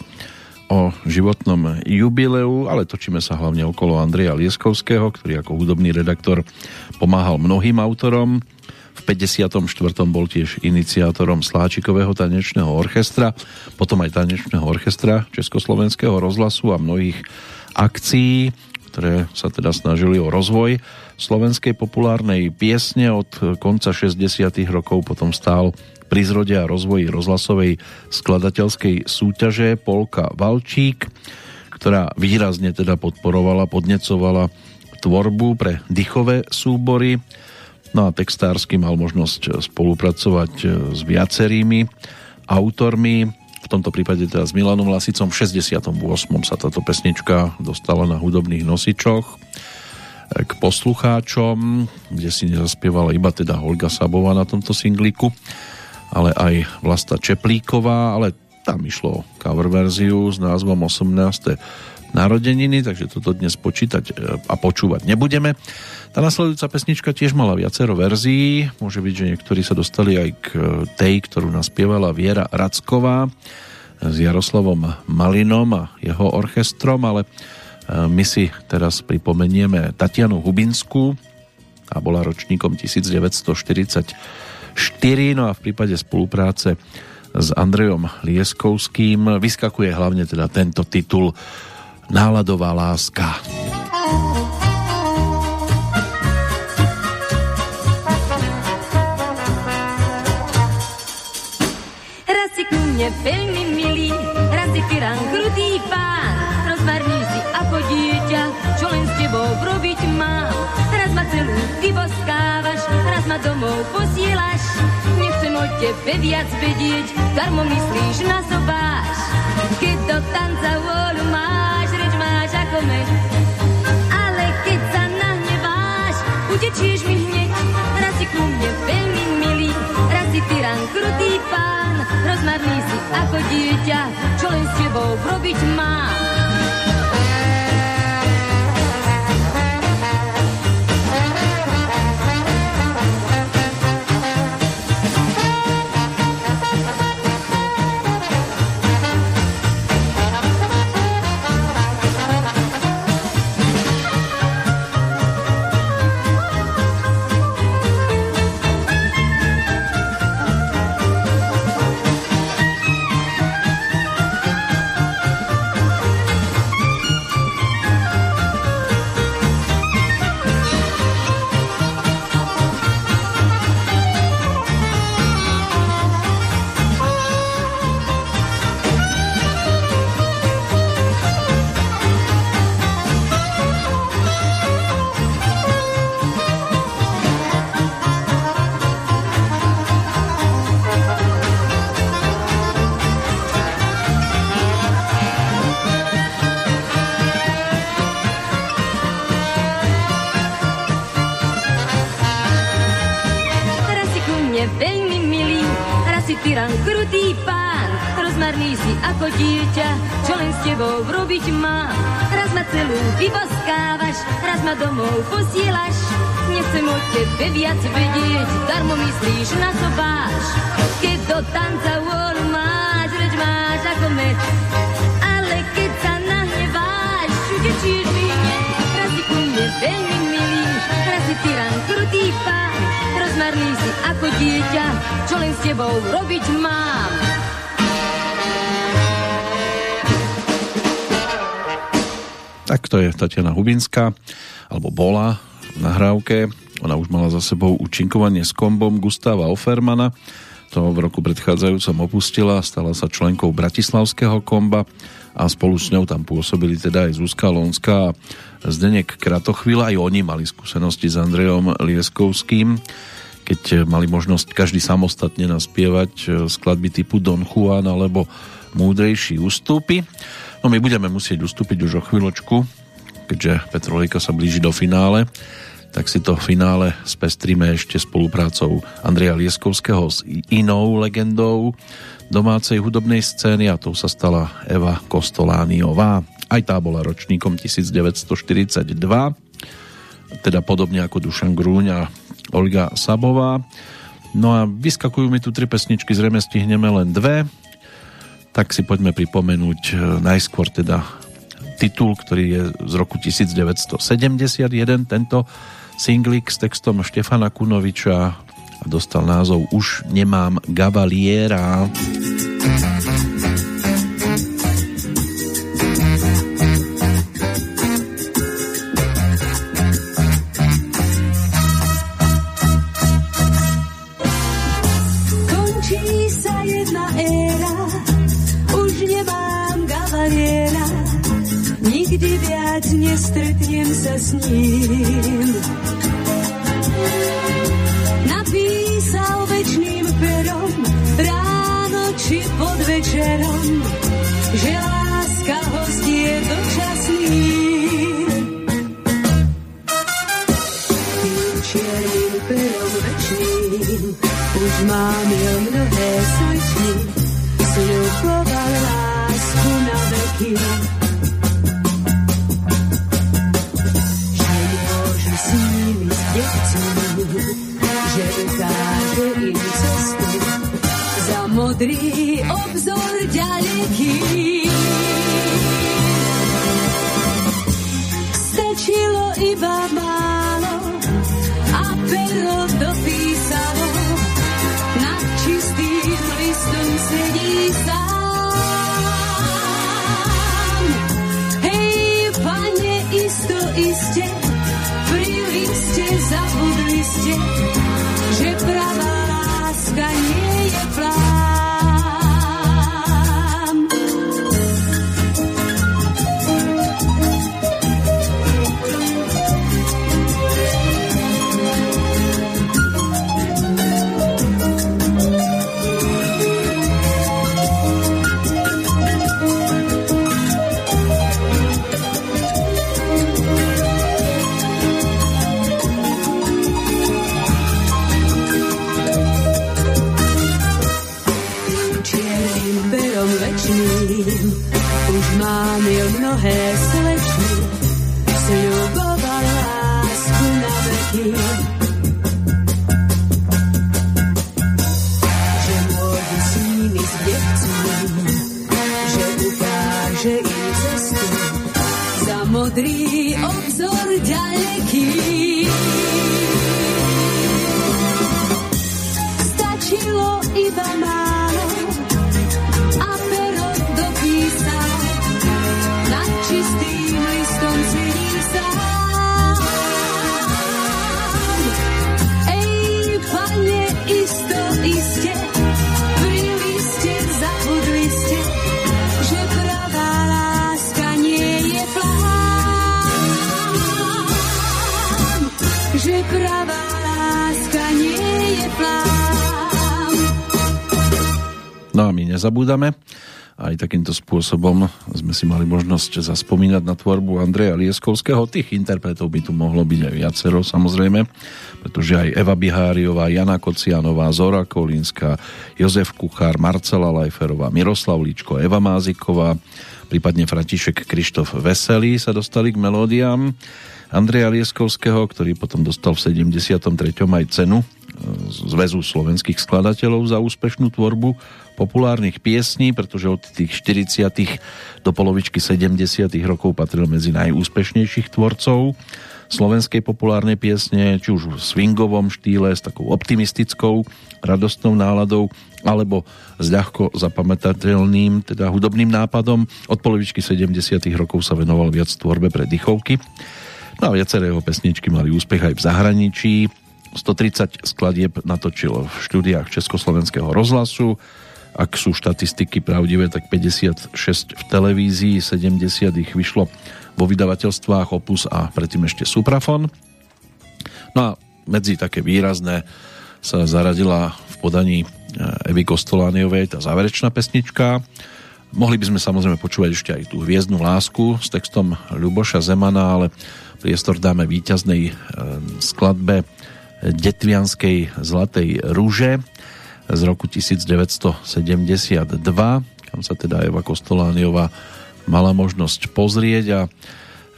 o životnom jubileu, ale točíme sa hlavne okolo Andreja Lieskovského, ktorý ako hudobný redaktor pomáhal mnohým autorom. V 54. bol tiež iniciátorom Sláčikového tanečného orchestra, potom aj tanečného orchestra Československého rozhlasu a mnohých akcií, ktoré sa teda snažili o rozvoj slovenskej populárnej piesne od konca 60. rokov potom stál pri zrode a rozvoji rozhlasovej skladateľskej súťaže Polka Valčík, ktorá výrazne teda podporovala, podnecovala tvorbu pre dychové súbory. No a textársky mal možnosť spolupracovať s viacerými autormi, v tomto prípade teda s Milanom Lasicom. V 68. sa táto pesnička dostala na hudobných nosičoch k poslucháčom, kde si nezaspievala iba teda Olga Sabová na tomto singliku, ale aj Vlasta Čeplíková, ale tam išlo cover verziu s názvom 18. narodeniny, takže toto dnes počítať e, a počúvať nebudeme. Tá nasledujúca pesnička tiež mala viacero verzií, môže byť, že niektorí sa dostali aj k tej, ktorú naspievala Viera Racková s Jaroslavom Malinom a jeho orchestrom, ale my si teraz pripomenieme Tatianu Hubinskú a bola ročníkom 1944, no a v prípade spolupráce s Andrejom Lieskovským vyskakuje hlavne teda tento titul Náladová láska. Raz si ku mne veľmi milý, raz si krutý ma domov posielaš. Nechcem od tebe viac vedieť, darmo myslíš na sobáš. Keď do tanca vôľu máš, reč máš ako med. Ale keď sa nahneváš, utečieš mi hneď. Raz si ku mne veľmi milý, raz si tyran krutý pán. Rozmarný si ako dieťa, čo len s tebou robiť mám. Domov posielaš. Nechcem od tebe viac vedieť, darmo myslíš na sobáš. Keď do tanca vôľu máš, reč máš ako med. Ale keď sa nahneváš, utečíš mi Raz si ku mne veľmi milý, raz si tyran krutý pán. Rozmarný si ako dieťa, čo len s tebou robiť mám. Tak to je Tatiana Hubinská alebo bola v nahrávke. Ona už mala za sebou účinkovanie s kombom Gustava Offermana. To v roku predchádzajúcom opustila, stala sa členkou Bratislavského komba a spolu s ňou tam pôsobili teda aj Zuzka Lonská a Zdenek Kratochvíľ. Aj oni mali skúsenosti s Andrejom Lieskovským, keď mali možnosť každý samostatne naspievať e, skladby typu Don Juan alebo Múdrejší ústupy. No my budeme musieť ustúpiť už o chvíľočku, keďže Petrolejka sa blíži do finále, tak si to finále spestríme ešte spoluprácou Andreja Lieskovského s inou legendou domácej hudobnej scény a tou sa stala Eva Kostolániová. Aj tá bola ročníkom 1942, teda podobne ako Dušan Grúň a Olga Sabová. No a vyskakujú mi tu tri pesničky, zrejme stihneme len dve, tak si poďme pripomenúť eh, najskôr teda titul, ktorý je z roku 1971, tento singlik s textom Štefana Kunoviča a dostal názov Už nemám gavaliera. nikdy viac nestretnem sa s ním. Napísal večným perom, ráno či pod večerom, že láska host je dočasný. Tým čiernym perom večným už mám jo mnohé sličný, sľuboval lásku na veky. modrý obzor ďaleký. Stačilo iba málo a pero dopísalo na čistým listom sedí sám. Hej, pane, isto iste, príliš ste, zabudli ste, že práve spôsobom sme si mali možnosť zaspomínať na tvorbu Andreja Lieskovského. Tých interpretov by tu mohlo byť aj viacero, samozrejme, pretože aj Eva Biháriová, Jana Kocianová, Zora Kolínska, Jozef Kuchár, Marcela Lajferová, Miroslav Líčko, Eva Máziková, prípadne František Krištof Veselý sa dostali k melódiám Andreja Lieskovského, ktorý potom dostal v 73. aj cenu Zväzu slovenských skladateľov za úspešnú tvorbu populárnych piesní, pretože od tých 40. do polovičky 70. rokov patril medzi najúspešnejších tvorcov slovenskej populárnej piesne, či už v swingovom štýle s takou optimistickou, radostnou náladou, alebo s ľahko zapamätateľným, teda hudobným nápadom. Od polovičky 70. rokov sa venoval viac tvorbe pre dychovky. No a viaceré jeho pesničky mali úspech aj v zahraničí. 130 skladieb natočil v štúdiách Československého rozhlasu, ak sú štatistiky pravdivé, tak 56 v televízii, 70 ich vyšlo vo vydavateľstvách Opus a predtým ešte Suprafon. No a medzi také výrazné sa zaradila v podaní Evy Kostolániovej tá záverečná pesnička. Mohli by sme samozrejme počúvať ešte aj tú Hviezdnu lásku s textom Ľuboša Zemana, ale priestor dáme víťaznej skladbe Detvianskej Zlatej rúže z roku 1972, kam sa teda Eva Kostolániová mala možnosť pozrieť a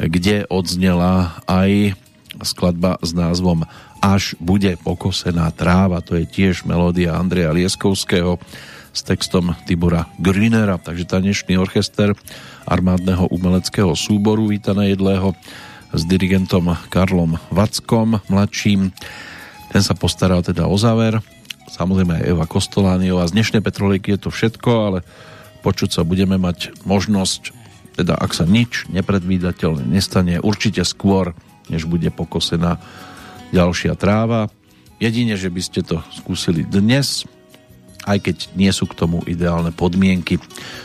kde odznela aj skladba s názvom Až bude pokosená tráva, to je tiež melódia Andreja Lieskovského s textom Tibora Grünera, takže tanečný orchester armádneho umeleckého súboru Vítana Jedlého s dirigentom Karlom Vackom mladším. Ten sa postaral teda o záver samozrejme aj Eva Kostolániová. Z dnešnej Petrolejky je to všetko, ale počuť sa budeme mať možnosť, teda ak sa nič nepredvídateľne nestane, určite skôr, než bude pokosená ďalšia tráva. Jedine, že by ste to skúsili dnes, aj keď nie sú k tomu ideálne podmienky.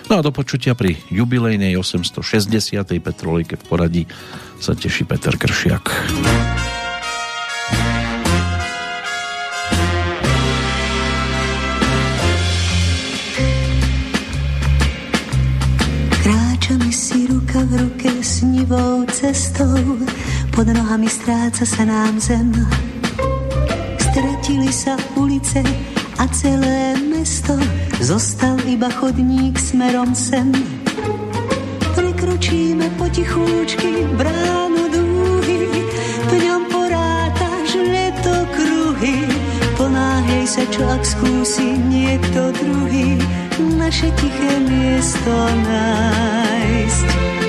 No a do počutia pri jubilejnej 860. Petrolejke v poradí sa teší Peter Kršiak. V ruke s nivou cestou, pod nohami stráca sa nám zem. Stratili sa ulice a celé mesto, zostal iba chodník smerom sem. Prekročíme potichúčky bránu dúhy, v ňom porátaš leto kruhy. Ponáhej sa, čo ak skúsi niekto druhý, naše tiché miesto nájsť.